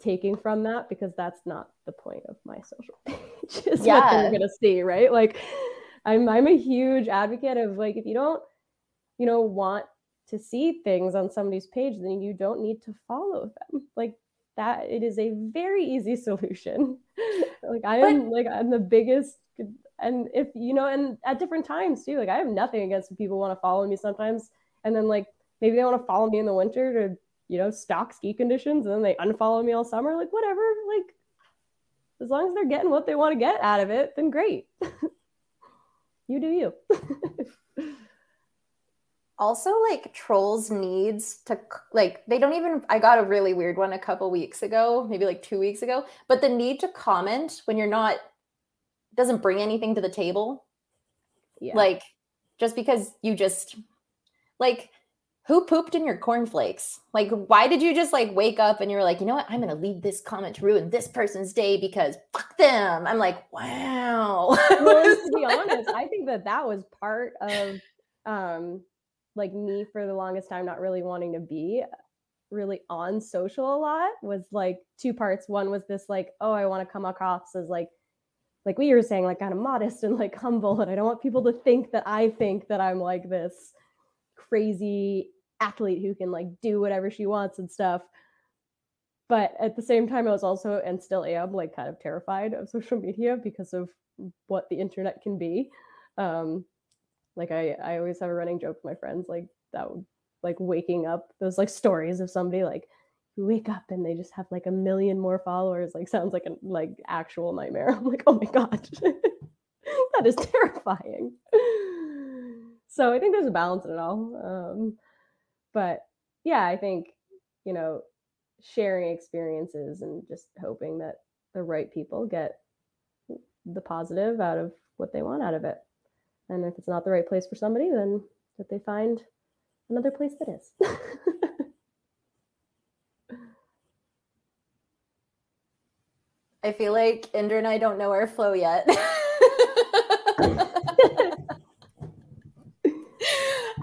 taking from that because that's not the point of my social page is yeah. what they're gonna see right? Like i'm i'm a huge advocate of like if you don't you know want to see things on somebody's page then you don't need to follow them. Like that it is a very easy solution. like I am like I'm the biggest and if you know and at different times too like I have nothing against people want to follow me sometimes and then like maybe they want to follow me in the winter to you know stock ski conditions and then they unfollow me all summer like whatever like as long as they're getting what they want to get out of it then great. You do you also like trolls needs to like they don't even i got a really weird one a couple weeks ago maybe like two weeks ago but the need to comment when you're not doesn't bring anything to the table. Yeah. like just because you just like who pooped in your cornflakes? Like why did you just like wake up and you're like you know what? I'm gonna leave this comment to ruin this person's day because fuck them. I'm like wow. Well, to be honest i think that that was part of um like me for the longest time not really wanting to be really on social a lot was like two parts. One was this like, oh, I want to come across as like like we were saying, like kind of modest and like humble. And I don't want people to think that I think that I'm like this crazy athlete who can like do whatever she wants and stuff. But at the same time, I was also and still am like kind of terrified of social media because of what the internet can be. Um, like I, I always have a running joke with my friends, like that would like waking up those like stories of somebody like you wake up and they just have like a million more followers, like sounds like a like actual nightmare. I'm like, oh my God. that is terrifying. so I think there's a balance in it all. Um, but yeah, I think, you know, sharing experiences and just hoping that the right people get the positive out of what they want out of it. And if it's not the right place for somebody, then that they find another place that is. I feel like Indra and I don't know our flow yet.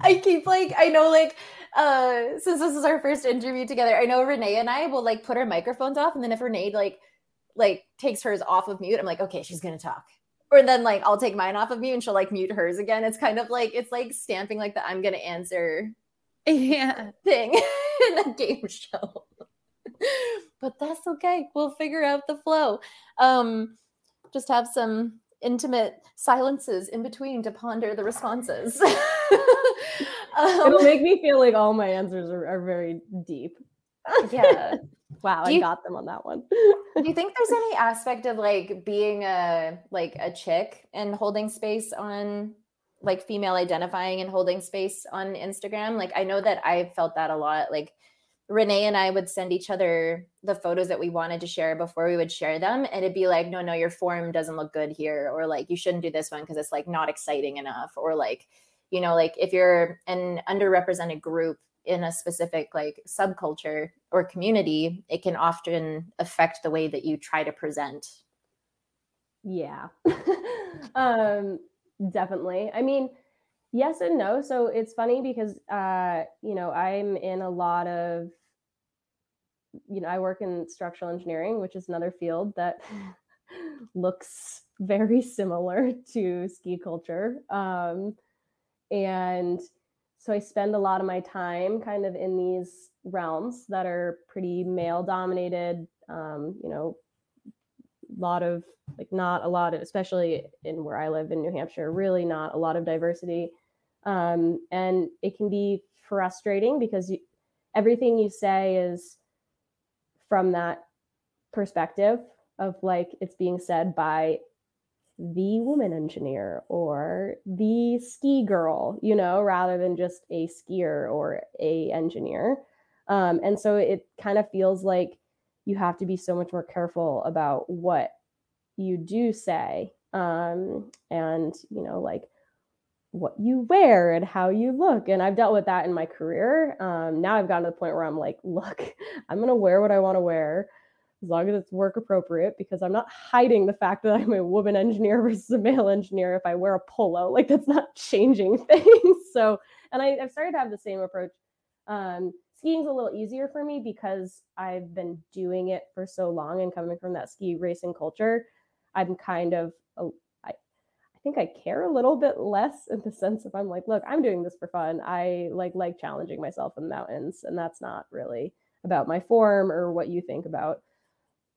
I keep like I know like uh since this is our first interview together, I know Renee and I will like put our microphones off and then if Renee like like takes hers off of mute, I'm like, okay, she's gonna talk or then like I'll take mine off of mute and she'll like mute hers again. It's kind of like it's like stamping like the I'm gonna answer yeah thing in a game show. but that's okay. We'll figure out the flow. Um just have some intimate silences in between to ponder the responses. um, It'll make me feel like all my answers are, are very deep. Yeah. Wow, I got them on that one. do you think there's any aspect of like being a like a chick and holding space on like female identifying and holding space on Instagram? Like I know that I felt that a lot. Like Renee and I would send each other the photos that we wanted to share before we would share them. And it'd be like, no, no, your form doesn't look good here. Or like, you shouldn't do this one because it's like not exciting enough. Or like, you know, like if you're an underrepresented group, in a specific like subculture or community, it can often affect the way that you try to present. Yeah. um definitely. I mean, yes and no. So it's funny because uh, you know, I'm in a lot of you know, I work in structural engineering, which is another field that looks very similar to ski culture. Um, and so I spend a lot of my time kind of in these realms that are pretty male dominated, um, you know, a lot of like not a lot of, especially in where I live in New Hampshire, really not a lot of diversity. Um, and it can be frustrating because you, everything you say is from that perspective of like it's being said by the woman engineer or the ski girl, you know, rather than just a skier or a engineer. Um, and so it kind of feels like you have to be so much more careful about what you do say um, and, you know, like what you wear and how you look. And I've dealt with that in my career. Um, now I've gotten to the point where I'm like, look, I'm going to wear what I want to wear as long as it's work appropriate because I'm not hiding the fact that I'm a woman engineer versus a male engineer if I wear a polo. Like that's not changing things. so, and I, have started to have the same approach. Um, skiing's a little easier for me because I've been doing it for so long and coming from that ski racing culture. I'm kind of, a, I, I think I care a little bit less in the sense of I'm like, look, I'm doing this for fun. I like like challenging myself in the mountains, and that's not really about my form or what you think about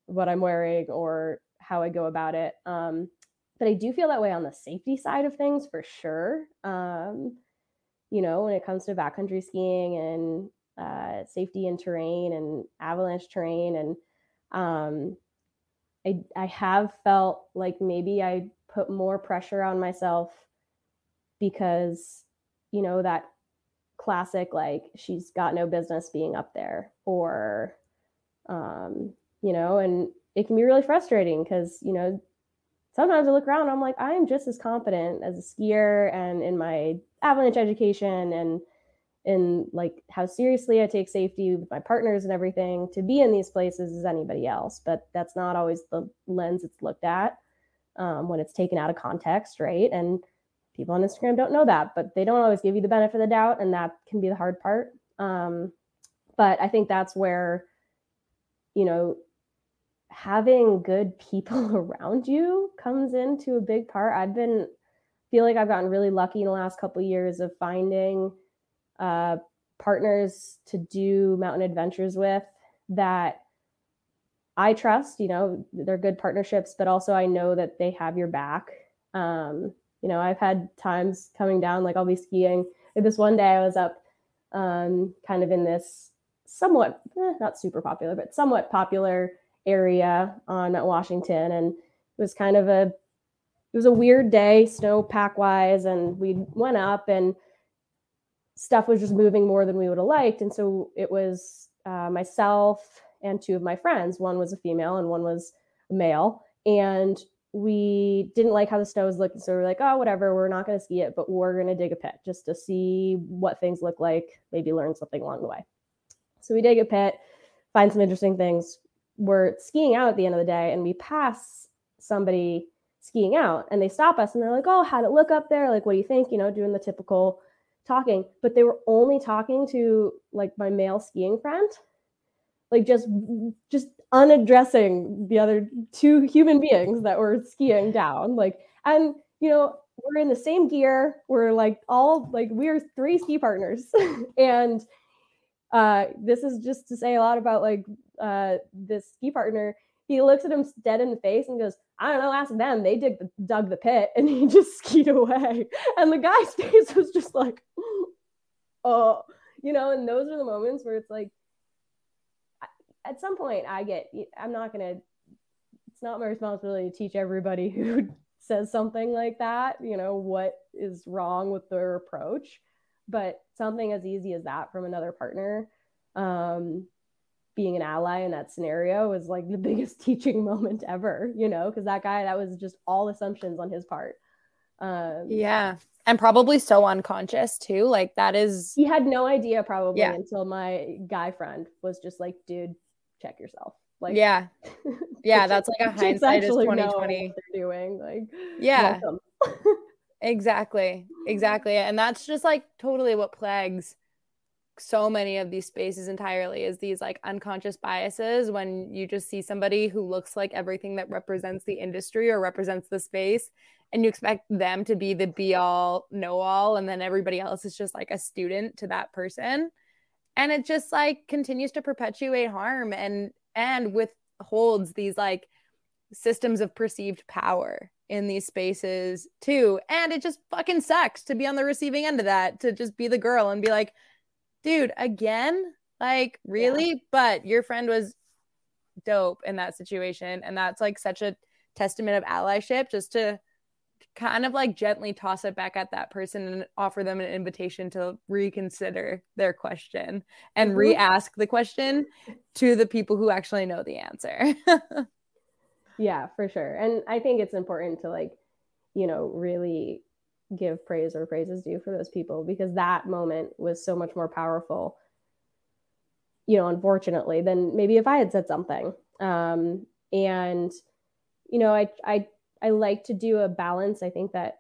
what I'm wearing or how I go about it. Um, but I do feel that way on the safety side of things for sure. Um, you know, when it comes to backcountry skiing and uh, safety in terrain and avalanche terrain, and um, I I have felt like maybe I put more pressure on myself because you know that classic like she's got no business being up there or um you know, and it can be really frustrating because, you know, sometimes I look around I'm like, I am just as confident as a skier and in my avalanche education and in like how seriously I take safety with my partners and everything to be in these places as anybody else. But that's not always the lens it's looked at um, when it's taken out of context, right? And people on Instagram don't know that, but they don't always give you the benefit of the doubt, and that can be the hard part. Um, but I think that's where, you know, having good people around you comes into a big part. I've been feel like I've gotten really lucky in the last couple of years of finding uh, partners to do mountain adventures with that I trust. You know, they're good partnerships, but also I know that they have your back. Um, you know, I've had times coming down, like I'll be skiing. This one day I was up um, kind of in this somewhat, eh, not super popular, but somewhat popular area on Mount Washington, and it was kind of a it was a weird day, snowpack wise, and we went up and stuff was just moving more than we would have liked, and so it was uh, myself and two of my friends. One was a female and one was a male, and we didn't like how the snow was looking, so we are like, oh, whatever, we're not going to ski it, but we're going to dig a pit just to see what things look like, maybe learn something along the way. So we dig a pit, find some interesting things, we're skiing out at the end of the day and we pass somebody skiing out and they stop us and they're like, Oh, how'd it look up there? Like, what do you think? You know, doing the typical talking, but they were only talking to like my male skiing friend, like just just unaddressing the other two human beings that were skiing down. Like, and you know, we're in the same gear. We're like all like we're three ski partners. and uh this is just to say a lot about like uh, this ski partner, he looks at him dead in the face and goes, I don't know, ask them. They dig the, dug the pit and he just skied away. And the guy's face was just like, oh, you know, and those are the moments where it's like, at some point, I get, I'm not going to, it's not my responsibility to teach everybody who says something like that, you know, what is wrong with their approach. But something as easy as that from another partner um, being an ally in that scenario was like the biggest teaching moment ever, you know, because that guy, that was just all assumptions on his part. Um, yeah. And probably so unconscious too. Like that is. He had no idea probably yeah. until my guy friend was just like, dude, check yourself. Like, yeah. Yeah. that's like a hindsight is 2020. they're doing. Like, yeah. Exactly. Exactly. And that's just like totally what plagues so many of these spaces entirely is these like unconscious biases when you just see somebody who looks like everything that represents the industry or represents the space and you expect them to be the be all know all and then everybody else is just like a student to that person and it just like continues to perpetuate harm and and withholds these like systems of perceived power in these spaces too and it just fucking sucks to be on the receiving end of that to just be the girl and be like dude, again? Like, really? Yeah. But your friend was dope in that situation. And that's like such a testament of allyship just to kind of like gently toss it back at that person and offer them an invitation to reconsider their question and mm-hmm. re-ask the question to the people who actually know the answer. yeah, for sure. And I think it's important to like, you know, really give praise or praise is due for those people because that moment was so much more powerful you know unfortunately than maybe if i had said something. Um, and you know i i i like to do a balance. I think that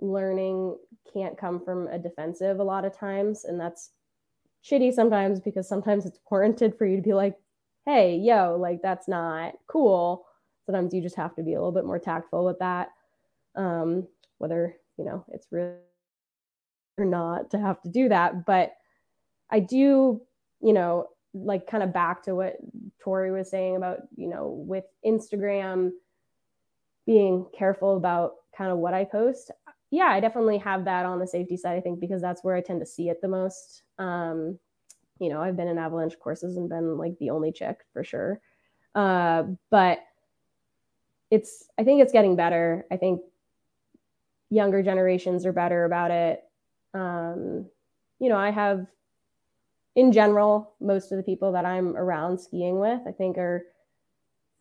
learning can't come from a defensive a lot of times and that's shitty sometimes because sometimes it's warranted for you to be like hey yo like that's not cool sometimes you just have to be a little bit more tactful with that um, whether you know it's really or not to have to do that. But i do you know like kind of back to what tori was saying about you know with instagram being careful about kind of what i post. Yeah i definitely have that on the safety side i think because that's where i tend to see it the most. Um you know i've been in avalanche courses and been like the only chick for sure. Uh but it's i think it's getting better i think younger generations are better about it. Um, you know, I have, in general, most of the people that I'm around skiing with, I think are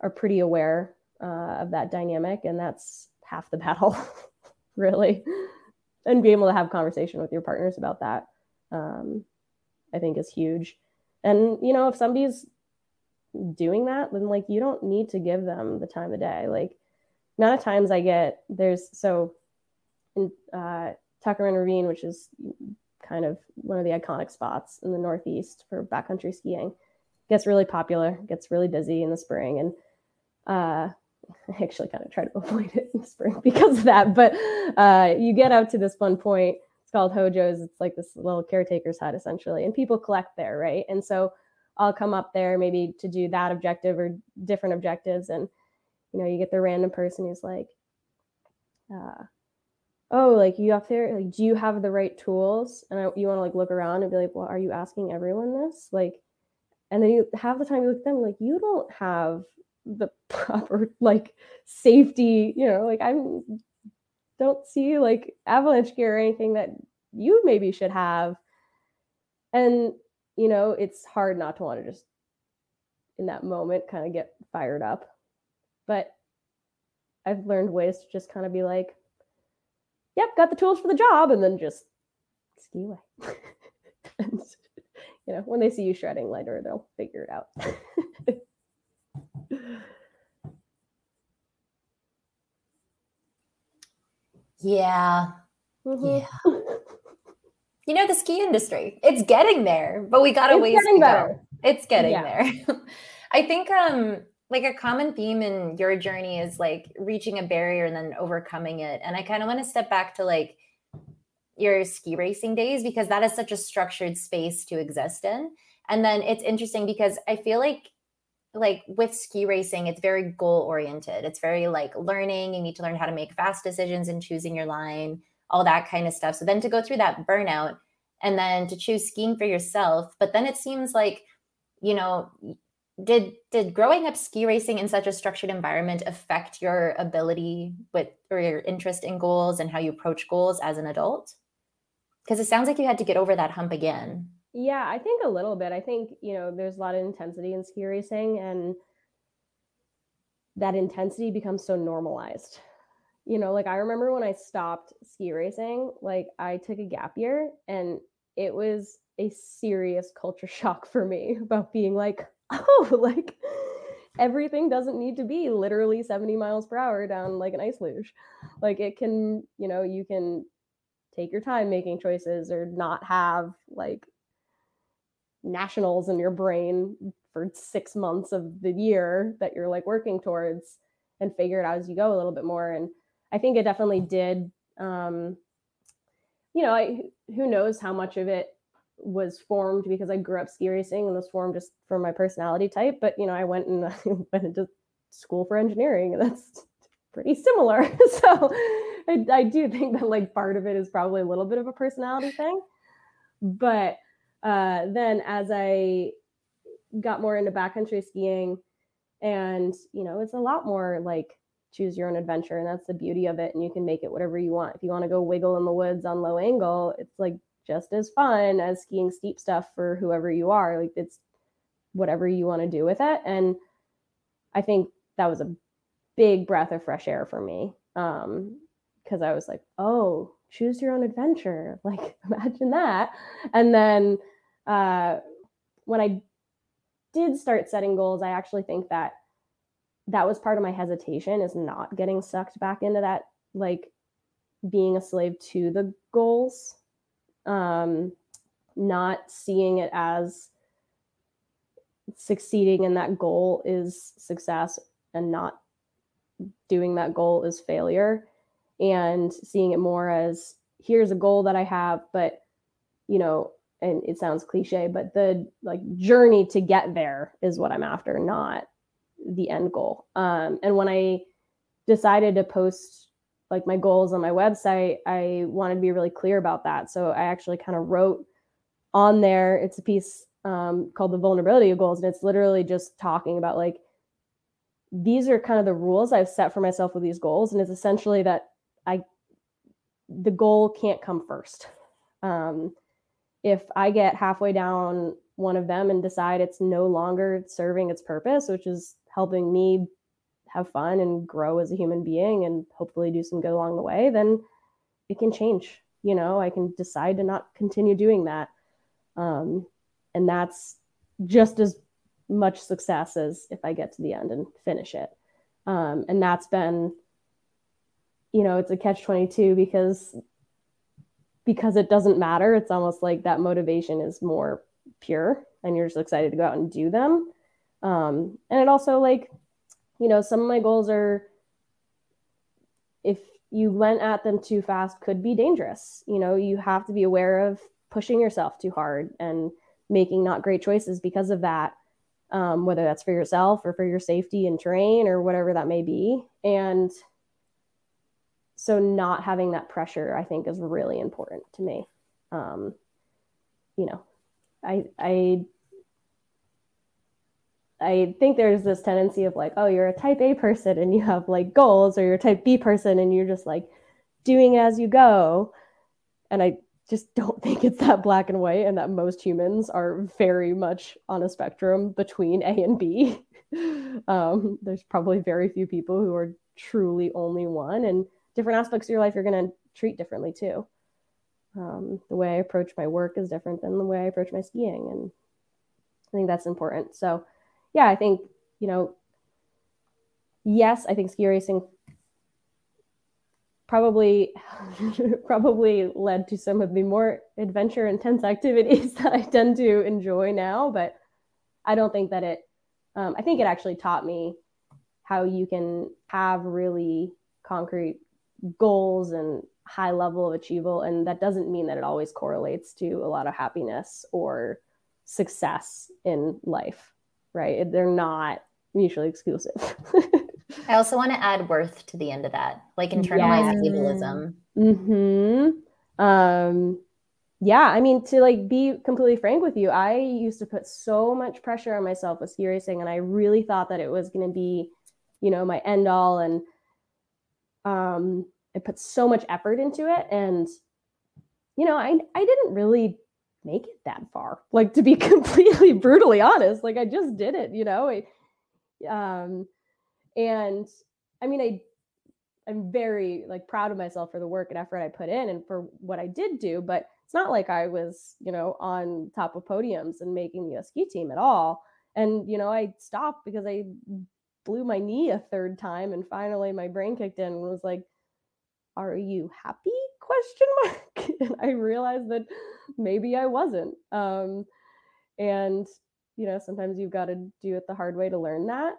are pretty aware uh, of that dynamic, and that's half the battle, really. and being able to have conversation with your partners about that, um, I think, is huge. And you know, if somebody's doing that, then like you don't need to give them the time of day. Like, amount of times I get there's so in uh, Tuckerman Ravine, which is kind of one of the iconic spots in the Northeast for backcountry skiing. Gets really popular, gets really busy in the spring, and uh, I actually kind of try to avoid it in the spring because of that. But uh, you get out to this one point. It's called Hojo's. It's like this little caretaker's hut essentially, and people collect there, right? And so I'll come up there maybe to do that objective or different objectives, and you know, you get the random person who's like, uh, oh, like you up there, like, do you have the right tools? And I, you want to like look around and be like, well, are you asking everyone this? Like, and then you have the time you look at them like, you don't have the proper like safety, you know, like I'm don't see like avalanche gear or anything that you maybe should have. And, you know, it's hard not to want to just in that moment kind of get fired up. But I've learned ways to just kind of be like, yep, got the tools for the job, and then just ski away. and, you know, when they see you shredding later, they'll figure it out. yeah. Mm-hmm. Yeah. you know, the ski industry, it's getting there, but we got a ways to better. go. It's getting yeah. there. I think um like a common theme in your journey is like reaching a barrier and then overcoming it. And I kind of want to step back to like your ski racing days because that is such a structured space to exist in. And then it's interesting because I feel like like with ski racing it's very goal oriented. It's very like learning, you need to learn how to make fast decisions and choosing your line, all that kind of stuff. So then to go through that burnout and then to choose skiing for yourself, but then it seems like you know did did growing up ski racing in such a structured environment affect your ability with or your interest in goals and how you approach goals as an adult? Because it sounds like you had to get over that hump again. Yeah i think a little bit. I think you know there's a lot of intensity in ski racing and that intensity becomes so normalized you know like i remember when i stopped ski racing like i took a gap year and it was a serious culture shock for me about being like oh, like everything doesn't need to be literally 70 miles per hour down like an ice luge. like it can you know you can take your time making choices or not have like nationals in your brain for six months of the year that you're like working towards and figure it out as you go a little bit more and i think it definitely did um you know I, who knows how much of it was formed because i grew up ski racing and was formed just for my personality type but you know i went and went into school for engineering and that's pretty similar. So I, I do think that like part of it is probably a little bit of a personality thing but uh, then as I got more into backcountry skiing, and you know, it's a lot more like choose your own adventure, and that's the beauty of it. And you can make it whatever you want. If you want to go wiggle in the woods on low angle, it's like just as fun as skiing steep stuff for whoever you are. Like it's whatever you want to do with it. And I think that was a big breath of fresh air for me. Um, because I was like, oh, choose your own adventure. Like, imagine that. And then uh, when I did start setting goals, I actually think that that was part of my hesitation is not getting sucked back into that, like being a slave to the goals, um, not seeing it as succeeding in that goal is success and not doing that goal is failure and seeing it more as here's a goal that I have, but you know, and it sounds cliche, but the like journey to get there is what I'm after, not the end goal. Um, and when I decided to post like my goals on my website, I wanted to be really clear about that. So I actually kind of wrote on there, it's a piece um, called the vulnerability of goals. And it's literally just talking about like, these are kind of the rules I've set for myself with these goals. And it's essentially that I, the goal can't come first. Um, if I get halfway down one of them and decide it's no longer serving its purpose, which is helping me have fun and grow as a human being and hopefully do some good along the way, then it can change. You know, I can decide to not continue doing that. Um, and that's just as much success as if I get to the end and finish it. Um, and that's been, you know, it's a catch 22 because because it doesn't matter, it's almost like that motivation is more pure and you're just excited to go out and do them. Um, and it also, like, you know, some of my goals are if you went at them too fast, could be dangerous. You know, you have to be aware of pushing yourself too hard and making not great choices because of that. Um, whether that's for yourself or for your safety and terrain or whatever that may be. And so not having that pressure i think is really important to me um, you know i i i think there's this tendency of like oh you're a type a person and you have like goals or you're a type b person and you're just like doing as you go and i just don't think it's that black and white and that most humans are very much on a spectrum between a and b um, there's probably very few people who are truly only one and different aspects of your life you're going to treat differently too. Um, the way I approach my work is different than the way I approach my skiing. And I think that's important. So, yeah, I think, you know, yes, I think ski racing probably probably led to some of the more adventure intense activities that I tend to enjoy now, but I don't think that it um, I think it actually taught me how you can have really concrete goals and high level of achievable and that doesn't mean that it always correlates to a lot of happiness or success in life right? They're not mutually exclusive. I also want to add worth to the end of that like internalized yes. ableism. Mm-hmm. Um yeah i mean to like be completely frank with you i used to put so much pressure on myself with ski racing and i really thought that it was going to be you know my end all and um I put so much effort into it and you know, I I didn't really make it that far. Like to be completely brutally honest, like I just did it, you know. I, um and I mean I I'm very like proud of myself for the work and effort I put in and for what I did do, but it's not like I was, you know, on top of podiums and making the ski team at all. And you know, I stopped because I blew my knee a third time and finally my brain kicked in and was like are you happy question mark and i realized that maybe i wasn't um and you know sometimes you've got to do it the hard way to learn that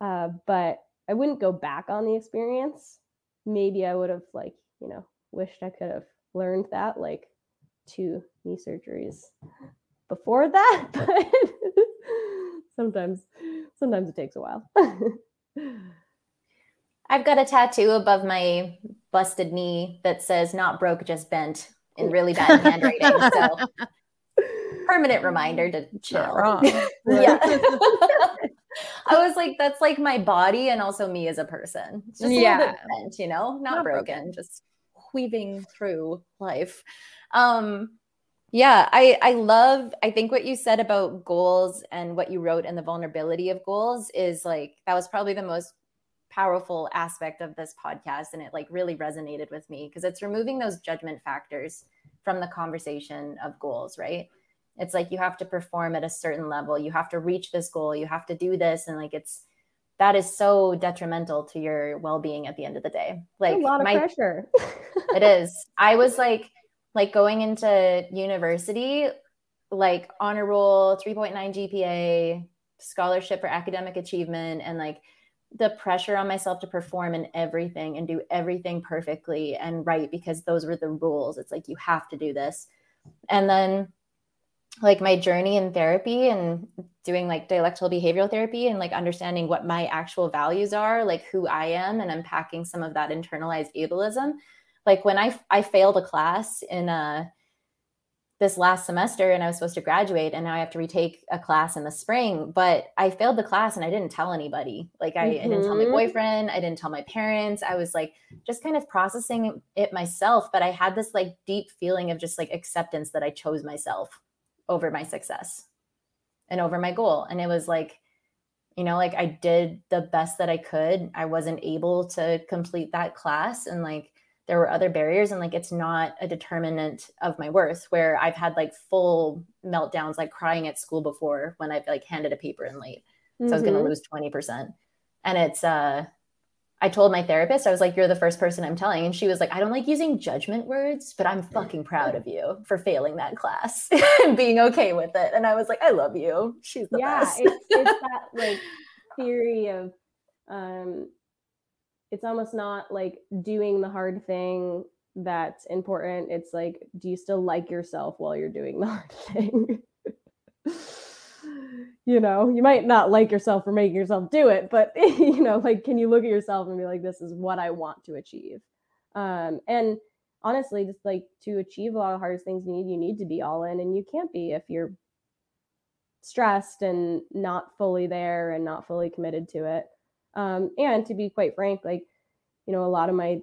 uh, but i wouldn't go back on the experience. Maybe i would have like you know wished i could have learned that like two knee surgeries before that but sometimes sometimes it takes a while. I've got a tattoo above my busted knee that says not broke, just bent in really bad handwriting. So permanent reminder to chill. yeah. I was like, that's like my body and also me as a person. It's just a yeah. bent, you know, not, not broken, broken, just weaving through life. Um, yeah, I I love I think what you said about goals and what you wrote in the vulnerability of goals is like that was probably the most powerful aspect of this podcast and it like really resonated with me because it's removing those judgment factors from the conversation of goals right? It's like you have to perform at a certain level. You have to reach this goal. You have to do this. And like it's that is so detrimental to your well-being at the end of the day. Like a lot of my, pressure. It is. I was like like going into university like honor roll 3.9 gpa scholarship for academic achievement and like the pressure on myself to perform in everything and do everything perfectly and right because those were the rules. It's like you have to do this. And then like my journey in therapy and doing like dialectical behavioral therapy and like understanding what my actual values are, like who I am and unpacking some of that internalized ableism. Like when I I failed a class in a this last semester and I was supposed to graduate and now I have to retake a class in the spring, but I failed the class and I didn't tell anybody. Like I, mm-hmm. I, didn't tell my mm-hmm. boyfriend, I didn't tell my parents. I was like just kind of processing it myself, but I had this like deep feeling of just like acceptance that I chose myself over my success and over my goal. And it was like you know, like I did the best that I could. I wasn't able to complete that class and like there were other barriers and like it's not a determinant of my worth where i've had like full meltdowns like crying at school before when i've like handed a paper in late. So mm-hmm. i was going to lose 20% and it's uh i told my therapist i was like you're the first person i'm telling and she was like i don't like using judgment words but i'm fucking proud of you for failing that class and being okay with it. And i was like i love you. She's the yeah, best. it's, it's that like theory of um it's almost not like doing the hard thing that's important. It's like, do you still like yourself while you're doing the hard thing? you know, you might not like yourself for making yourself do it, but you know, like, can you look at yourself and be like, this is what I want to achieve? Um, and honestly, just like to achieve a lot of hardest things you need, you need to be all in, and you can't be if you're stressed and not fully there and not fully committed to it. Um, and to be quite frank, like, you know, a lot of my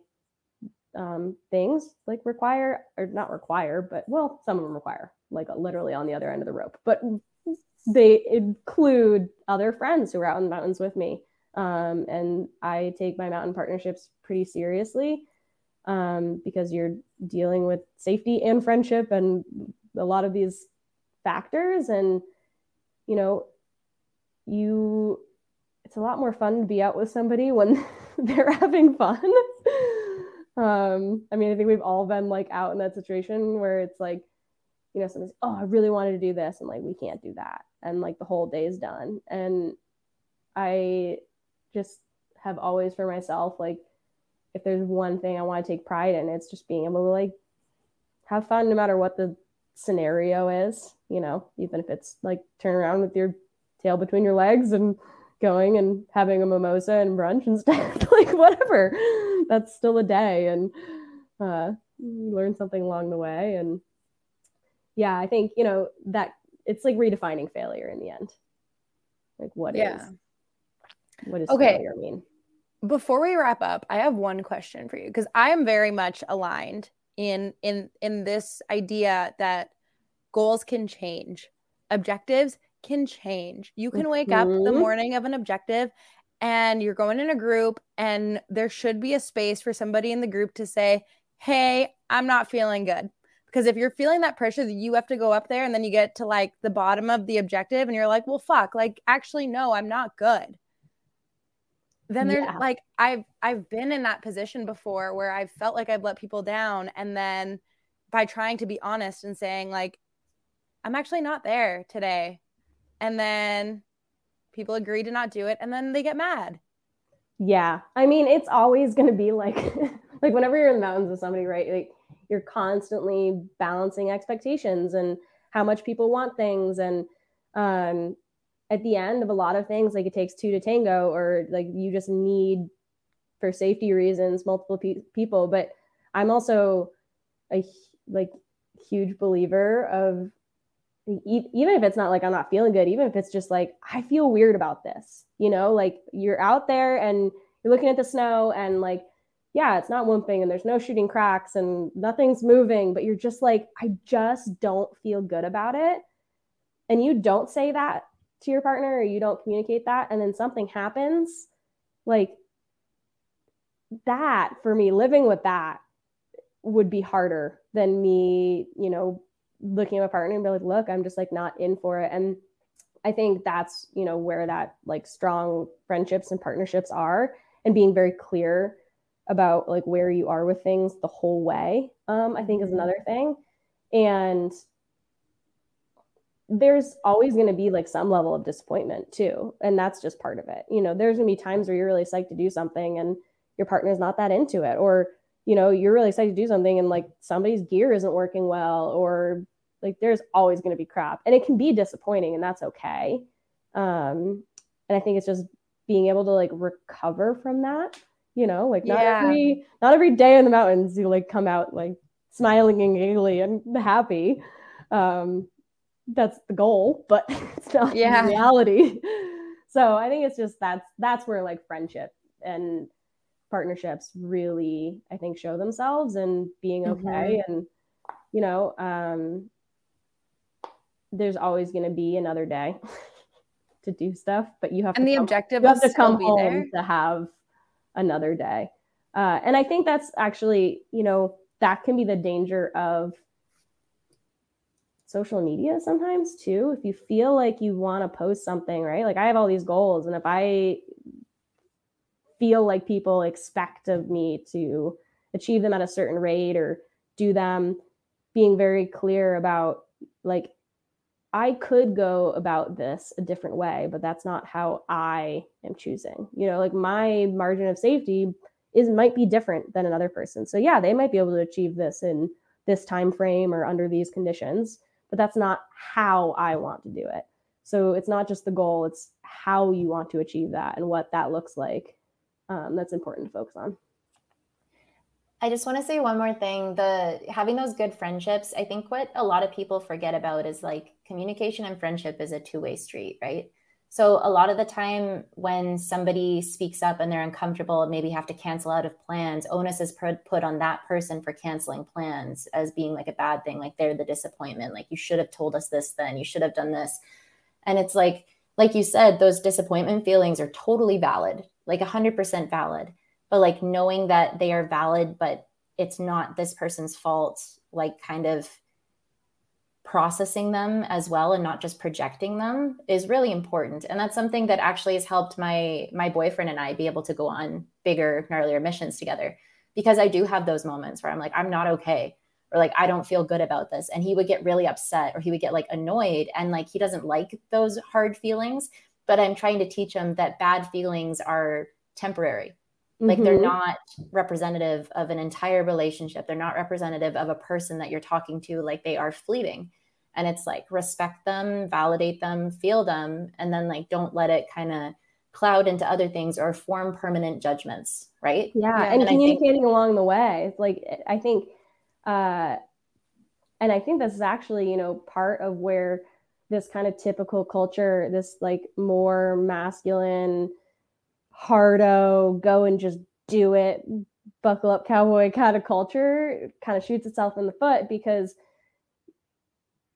um, things like require or not require, but well, some of them require like literally on the other end of the rope, but they include other friends who are out in the mountains with me. Um, and I take my mountain partnerships pretty seriously um, because you're dealing with safety and friendship and a lot of these factors. And, you know, you it's a lot more fun to be out with somebody when they're having fun. um, I mean, I think we've all been like out in that situation where it's like, you know, somebody's, oh, I really wanted to do this, and like we can't do that, and like the whole day is done. And I just have always for myself, like, if there's one thing I want to take pride in, it's just being able to like have fun no matter what the scenario is, you know, even if it's like turn around with your tail between your legs and going and having a mimosa and brunch instead like whatever that's still a day and uh, learn something along the way and yeah i think you know that it's like redefining failure in the end like what yeah. is what does okay. failure mean before we wrap up i have one question for you because i am very much aligned in in in this idea that goals can change objectives can change. You can wake mm-hmm. up the mm-hmm. morning of an objective and you're going in a group, and there should be a space for somebody in the group to say, Hey, I'm not feeling good. Because if you're feeling that pressure that you have to go up there and then you get to like the bottom of the objective and you're like, well, fuck, like actually, no, I'm not good. then there's Yeah. like I've I've been in that position before where I've felt like I've let people down and then by trying to be honest and saying like I'm actually not there today and then people agree to not do it and then they get mad. Yeah. I mean, it's always going to be like, like whenever you're in the mountains with somebody, right? Like you're constantly balancing expectations and how much people want things. And um, at the end of a lot of things, like it takes two to tango, or like you just need, for safety reasons, multiple pe- people. But I'm also a like huge believer of even if it's not like I'm not feeling good, even if it's just like I feel weird about this, you know, like you're out there and you're looking at the snow and like, yeah, it's not wimping and there's no shooting cracks and nothing's moving, but you're just like, I just don't feel good about it. And you don't say that to your partner or you don't communicate that, and then something happens, like that for me, living with that would be harder than me, you know, looking at my partner and be like, look, I'm just like not in for it. And I think that's, you know, where that like strong friendships and partnerships are and being very clear about like where you are with things the whole way, um, I think is Mhm. another thing. And there's always going to be like some level of disappointment too. And that's just part of it. You know, there's going to be times where you're really psyched to do something and your partner's not that into it. Or, you know, you're really excited to do something and like somebody's gear isn't working well or like there's always going to be crap and it can be disappointing and that's okay um and i think it's just being able to like recover from that you know like not Yeah. every not every day in the mountains you like come out like smiling and giggly and happy um that's the goal but it's not Yeah. reality so i think it's just that's that's where like friendship and partnerships really i think show themselves and being okay and you know um there's always going to be another day to do stuff but you have And to the come, objective you have to come be home there. to have another day. Uh, and i think that's actually you know that can be the danger of social media sometimes too. If you feel like you want to post something right? Like i have all these goals and if i feel like people expect of me to achieve them at a certain rate or do them being very clear about like I could go about this a different way, but that's not how I am choosing. You know, like my margin of safety is might be different than another person. So yeah, they might be able to achieve this in this time frame or under these conditions, but that's not how I want to do it. So it's not just the goal, it's how you want to achieve that and what that looks like. Um, that's important to focus on. I just want to say one more thing. The having those good friendships, I think what a lot of people forget about is like communication and friendship is a two-way street, right? So a lot of the time when somebody speaks up and they're uncomfortable maybe have to cancel out of plans, onus is put on that person for canceling plans as being like a bad thing, like they're the disappointment, like you should have told us this then, you should have done this. And it's like like you said, those disappointment feelings are totally valid, like 100% valid but like knowing that they are valid but it's not this person's fault like kind of processing them as well and not just projecting them is really important. And that's something that actually has helped my my boyfriend and I be able to go on bigger gnarlier missions together because I do have those moments where I'm like I'm not okay or like I don't feel good about this. And he would get really upset or he would get like annoyed and like he doesn't like those hard feelings but I'm trying to teach them that bad feelings are temporary. Like they're Mhm. not representative of an entire relationship. They're not representative of a person that you're talking to like they are fleeting. And it's like respect them validate them feel them and then like don't let it kind of cloud into other things or form permanent judgments right? Yeah, Yeah, and and I think- communicating along the way. It's like i think uh and i think this is actually you know part of where this kind of typical culture this like more masculine hardo go and just do it buckle up cowboy kind of culture kind of shoots itself in the foot because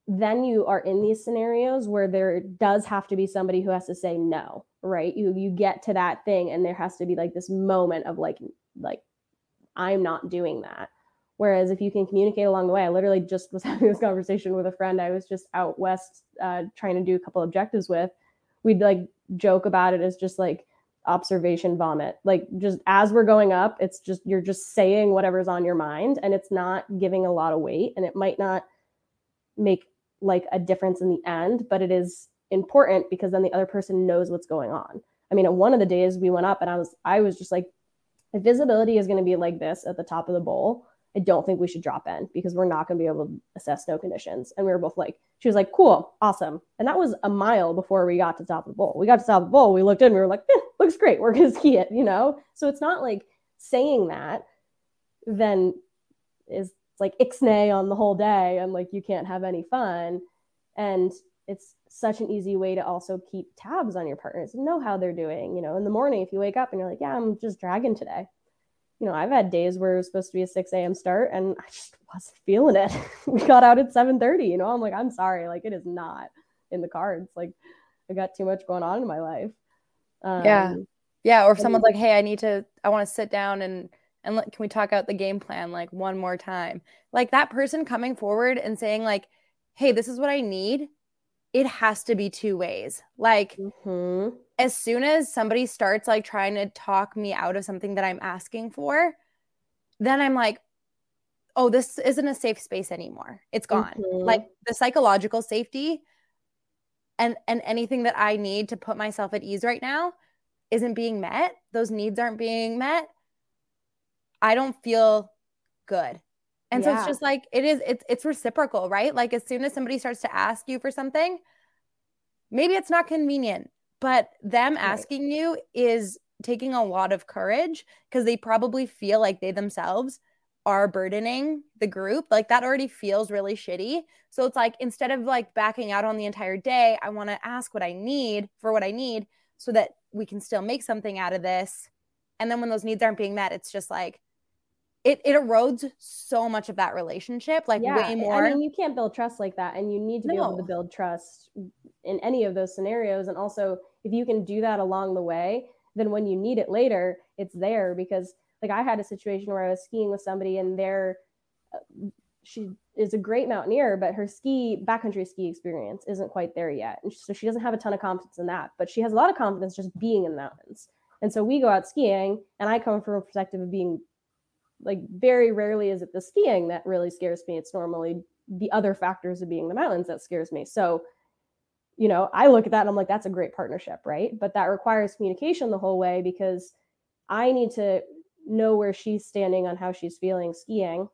then you are in these scenarios where there does have to be somebody who has to say no right? You you get to that thing and there has to be like this moment of like like i'm not doing that whereas if you can communicate along the way i literally just was having this conversation with a friend i was just out west uh, trying to do a couple objectives with we'd like joke about it as just like observation vomit. Like just as we're going up, it's just you're just saying whatever's on your mind and it's not giving a lot of weight and it might not make like a difference in the end, but it is important because then the other person knows what's going on. I mean, one of the days we went up and I was I was just like if visibility is going to be like this at the top of the bowl, I don't think we should drop in because we're not going to be able to assess snow conditions. And we were both like, she was like, cool, awesome. And that was a mile before we got to top of the bowl. We got to top of the bowl. We looked in, we were like, eh, looks great. We're going to ski it, you know? So it's not like saying that then is like ixnay on the whole day and like you can't have any fun. And it's such an easy way to also keep tabs on your partners and know how they're doing. You know, in the morning, if you wake up and you're like, yeah, I'm just dragging today you know, I've had days where it was supposed to be a 6 a.m. start and I just wasn't feeling it. we got out at 7:30. You know, I'm like, I'm sorry, like it is not in the cards. Like I got too much going on in my life. Um, yeah, yeah. Or if someone's like, hey, I need to, I want to sit down and and can we talk out the game plan like one more time? Like that person coming forward and saying like, hey, this is what I need. It has to be two ways. Like. Mm-hmm as soon as somebody starts like trying to talk me out of something that I'm asking for, then I'm like, oh, this isn't a safe space anymore. It's gone. Mm-hmm. Like the psychological safety and and anything that I need to put myself at ease right now isn't being met. Those needs aren't being met. I don't feel good. And yeah. so it's just like it is it's it's reciprocal, right? Like as soon as somebody starts to ask you for something, maybe it's not convenient but them asking right. you is taking a lot of courage because they probably feel like they themselves are burdening the group. Like that already feels really shitty. So it's like instead of like backing out on the entire day, I want to ask what I need for what I need so that we can still make something out of this. And then when those needs aren't being met, it's just like it, it erodes so much of that relationship, like yeah. way more. I mean, you can't build trust like that. And you need to no. be able to build trust in any of those scenarios. And also, if you can do that along the way, then when you need it later, it's there because like I had a situation where I was skiing with somebody and they're uh, she is a great mountaineer, but her ski backcountry ski experience isn't quite there yet. And so she doesn't have a ton of confidence in that, but she has a lot of confidence just being in the mountains. And so we go out skiing and I come from a perspective of being like very rarely is it the skiing that really scares me. It's normally the other factors of being the mountains that scares me. So you know, I look at that and I'm like, that's a great partnership, right? But that requires communication the whole way because I need to know where she's standing on how she's feeling skiing.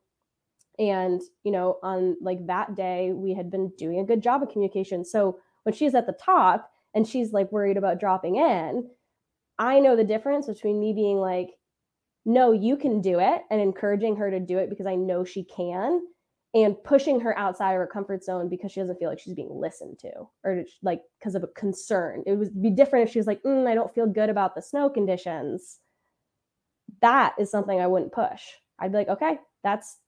And, you know, on like that day, we had been doing a good job of communication. So when she's at the top and she's like worried about dropping in, I know the difference between me being like, no, you can do it and encouraging her to do it because I know she can and pushing her outside of her comfort zone because she doesn't feel like she's being listened to or like because of a concern. It would be different if she was like, mm, I don't feel good about the snow conditions. That is something I wouldn't push. I'd be like, okay, that's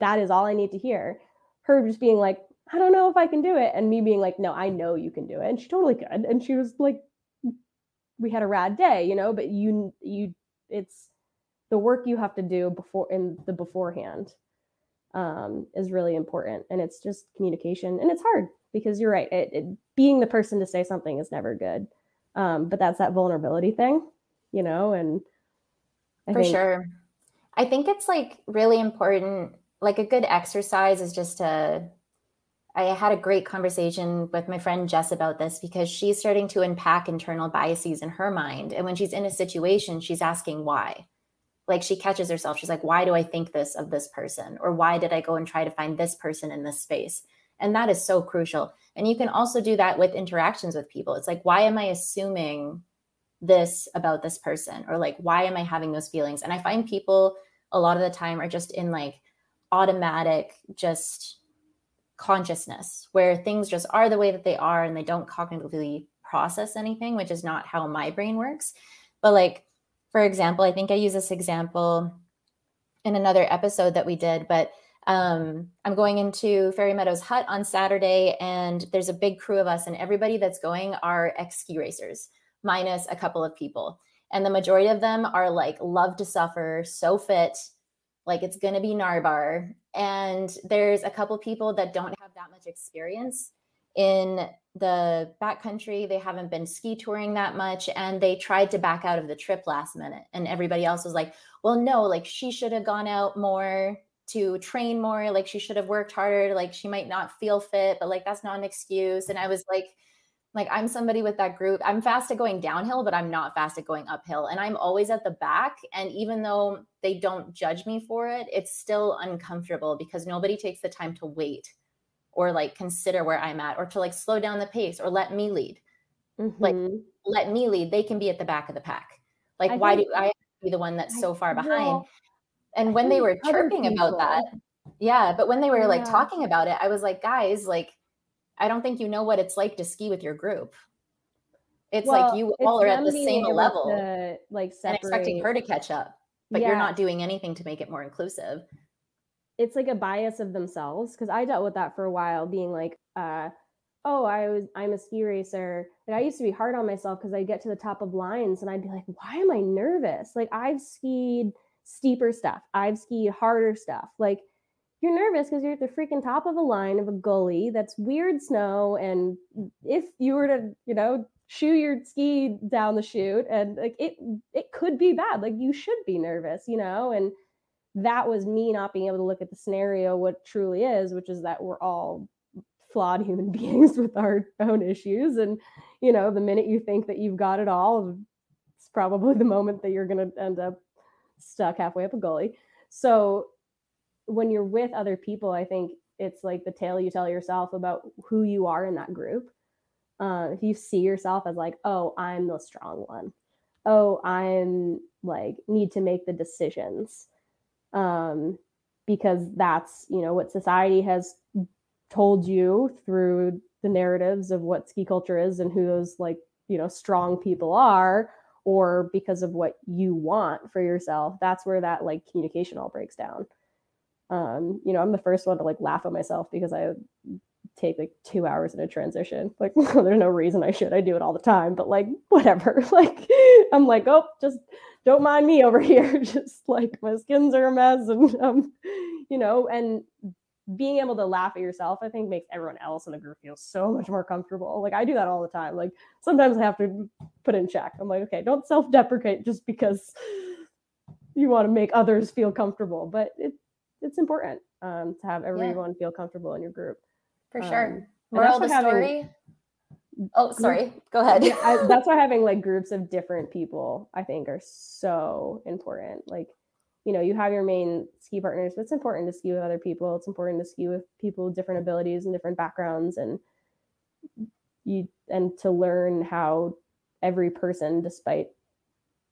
that is all I need to hear. Her just being like, I don't know if I can do it. And me being like, no, I know you can do it. And she totally could. And she was like, we had a rad day, you know, but you, you, it's the work you have to do before in the beforehand um, is really important. And it's just communication. And it's hard because you're right. It, it, being the person to say something is never good. Um, but that's that vulnerability thing, you know, and I for think- sure. I think it's like really important. Like a good exercise is just to, I had a great conversation with my friend Jess about this because she's starting to unpack internal biases in her mind. And when she's in a situation, she's asking why like she catches herself. She's like why do i think this of this person? Or why did i go and try to find this person in this space? And that is so crucial. And you can also do that with interactions with people. It's like why am i assuming this about this person? Or like why am i having those feelings? And i find people a lot of the time are just in like automatic just consciousness where things just are the way that they are and they don't cognitively process anything which is not how my brain works. But like for example, I think I use this example in another episode that we did, but um, I'm going into Fairy Meadows Hut on Saturday, and there's a big crew of us, and everybody that's going are ex ski racers, minus a couple of people. And the majority of them are like love to suffer, so fit, like it's gonna be Narbar. And there's a couple people that don't have that much experience in the backcountry. They haven't been ski touring that much. And they tried to back out of the trip last minute. And everybody else was like, well, no, like she should have gone out more to train more. Like she should have worked harder. Like she might not feel fit, but like that's not an excuse. And I was like, like I'm somebody with that group. I'm fast at going downhill, but I'm not fast at going uphill. And I'm always at the back. And even though they don't judge me for it, it's still uncomfortable because nobody takes the time to wait or like consider where I'm at or to like slow down the pace or let me lead. Mm-hmm. Like let me lead. They can be at the back of the pack. Like I why do I be the one that's so far behind? And when they were chirping about that, yeah, but when they were like talking about it, I was like, guys, like I don't think you know what it's like to ski with your group. It's well, like you all are at the same level, to, like separate. and expecting her to catch up, but yeah. you're not doing anything to make it more inclusive it's like a bias of themselves because I dealt with that for a while, being like, uh, oh, I was I'm a ski racer. Like I used to be hard on myself because I'd get to the top of lines and I'd be like, why am I nervous? Like I've skied steeper stuff, I've skied harder stuff. Like you're nervous because you're at the freaking top of a line of a gully that's weird snow, and if you were to, you know, shoe your ski down the chute and like it it could be bad like you should be nervous you know and that was me not being able to look at the scenario what truly is which is that we're all flawed human beings with our own issues. And you know the minute you think that you've got it all it's probably the moment that you're going to end up stuck halfway up a gully. So when you're with other people i think it's like the tale you tell yourself about who you are in that group. Uh, if you see yourself as like oh i'm the strong one. Oh i'm like need to make the decisions um, because that's you know what society has told you through the narratives of what ski culture is and who those like you know strong people are or because of what you want for yourself that's where that like communication all breaks down. Um you know i'm the first one to like laugh at myself because i take like two hours in a transition. Like there's no reason i should. I do it all the time but like whatever. Like i'm like oh just don't mind me over here just like my skins are a mess and um you know and being able to laugh at yourself i think makes everyone else in the group feel so much more comfortable. Like i do that all the time. Like sometimes i have to put in check. I'm like okay don't self-deprecate just because you want to make others feel comfortable but it, it's important um, to have everyone yeah. feel comfortable in your group. For sure. Um, moral of the story having, Oh, sorry. Go ahead. yeah, I, that's why having like groups of different people, I think, are so important. Like, you know, you have your main ski partners, but it's important to ski with other people. It's important to ski with people with different abilities and different backgrounds, and you and to learn how every person, despite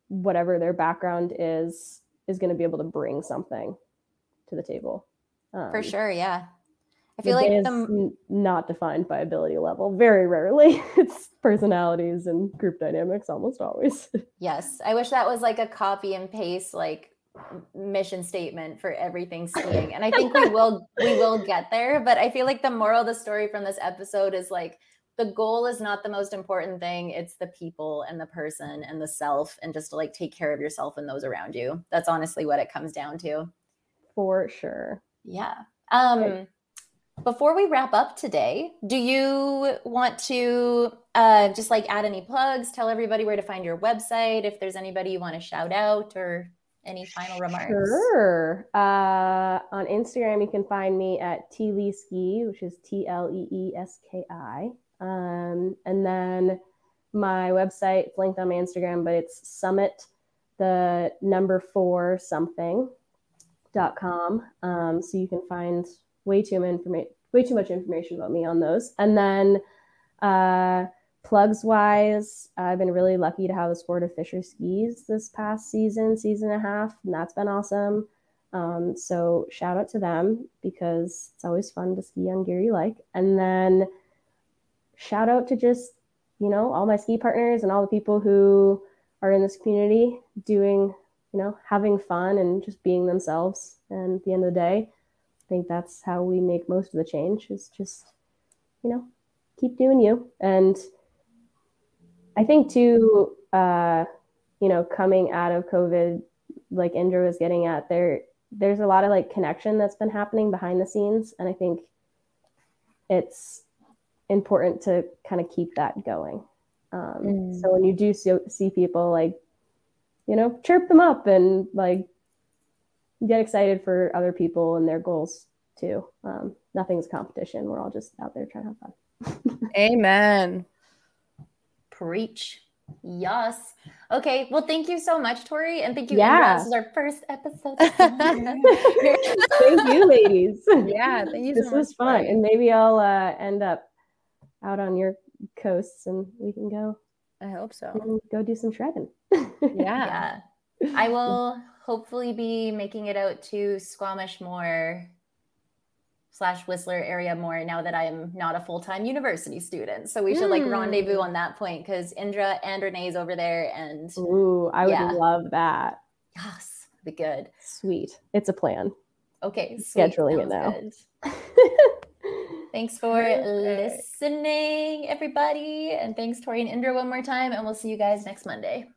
whatever their background is, is going to be able to bring something to the table. Um, For sure, yeah. I feel the like the not defined by ability level. Very rarely, it's personalities and group dynamics. Almost always. yes, I wish that was like a copy and paste like mission statement for everything skiing, and I think we will we will get there. But I feel like the moral of the story from this episode is like the goal is not the most important thing it's the people and the person and the self and just to like take care of yourself and those around you that's honestly what it comes down to for sure yeah um right before we wrap up today, do you want to uh, just like add any plugs, tell everybody where to find your website, if there's anybody you want to shout out or any final remarks? Sure. Uh, on Instagram, you can find me at Ski, which is T L E E S K I. Um, and then my website, it's linked on my Instagram, but it's summit, the number four something dot com. Um, so you can find way too way too much information about me on those. And then uh, plugs wise, I've been really lucky to have the sport of Fischer skis this past season, season and a half, and that's been awesome. Um, so shout out to them because it's always fun to ski on gear you like. And then shout out to just, you know, all my ski partners and all the people who are in this community doing, you know, having fun and just being themselves. And at the end of the day, think that's how we make most of the change is just, you know, keep doing you. And I think too, uh, you know, coming out of COVID, like Indra was getting at, there there's a lot of like connection that's been happening behind the scenes. And I think it's important to kind of keep that going. Um, Mm. So when you do see, see people like, you know, chirp them up and like get excited for other people and their goals too. Um, nothing's competition. We're all just out there trying to have fun. Amen. Preach. Yes. Okay. Well, thank you so much, Tori. And thank you, Yeah. This is our first episode. Thank you, ladies. Yeah, thank you this so was much, fun, Tori. and maybe I'll uh, end up out on your coasts, and we can go I hope so. go do some shredding. Yeah. yeah. I will hopefully be making it out to Squamish more slash Whistler area more now that I'm not a full-time university student. So we should like Mm. rendezvous on that point because Indra and Renee's over there and Ooh, I would Yeah. love that. yes, be good. Sweet, it's a plan. Okay, sweet. Scheduling it now. Thanks for Perfect. listening, everybody. And thanks, Tori and Indra, one more time. And we'll see you guys next Monday.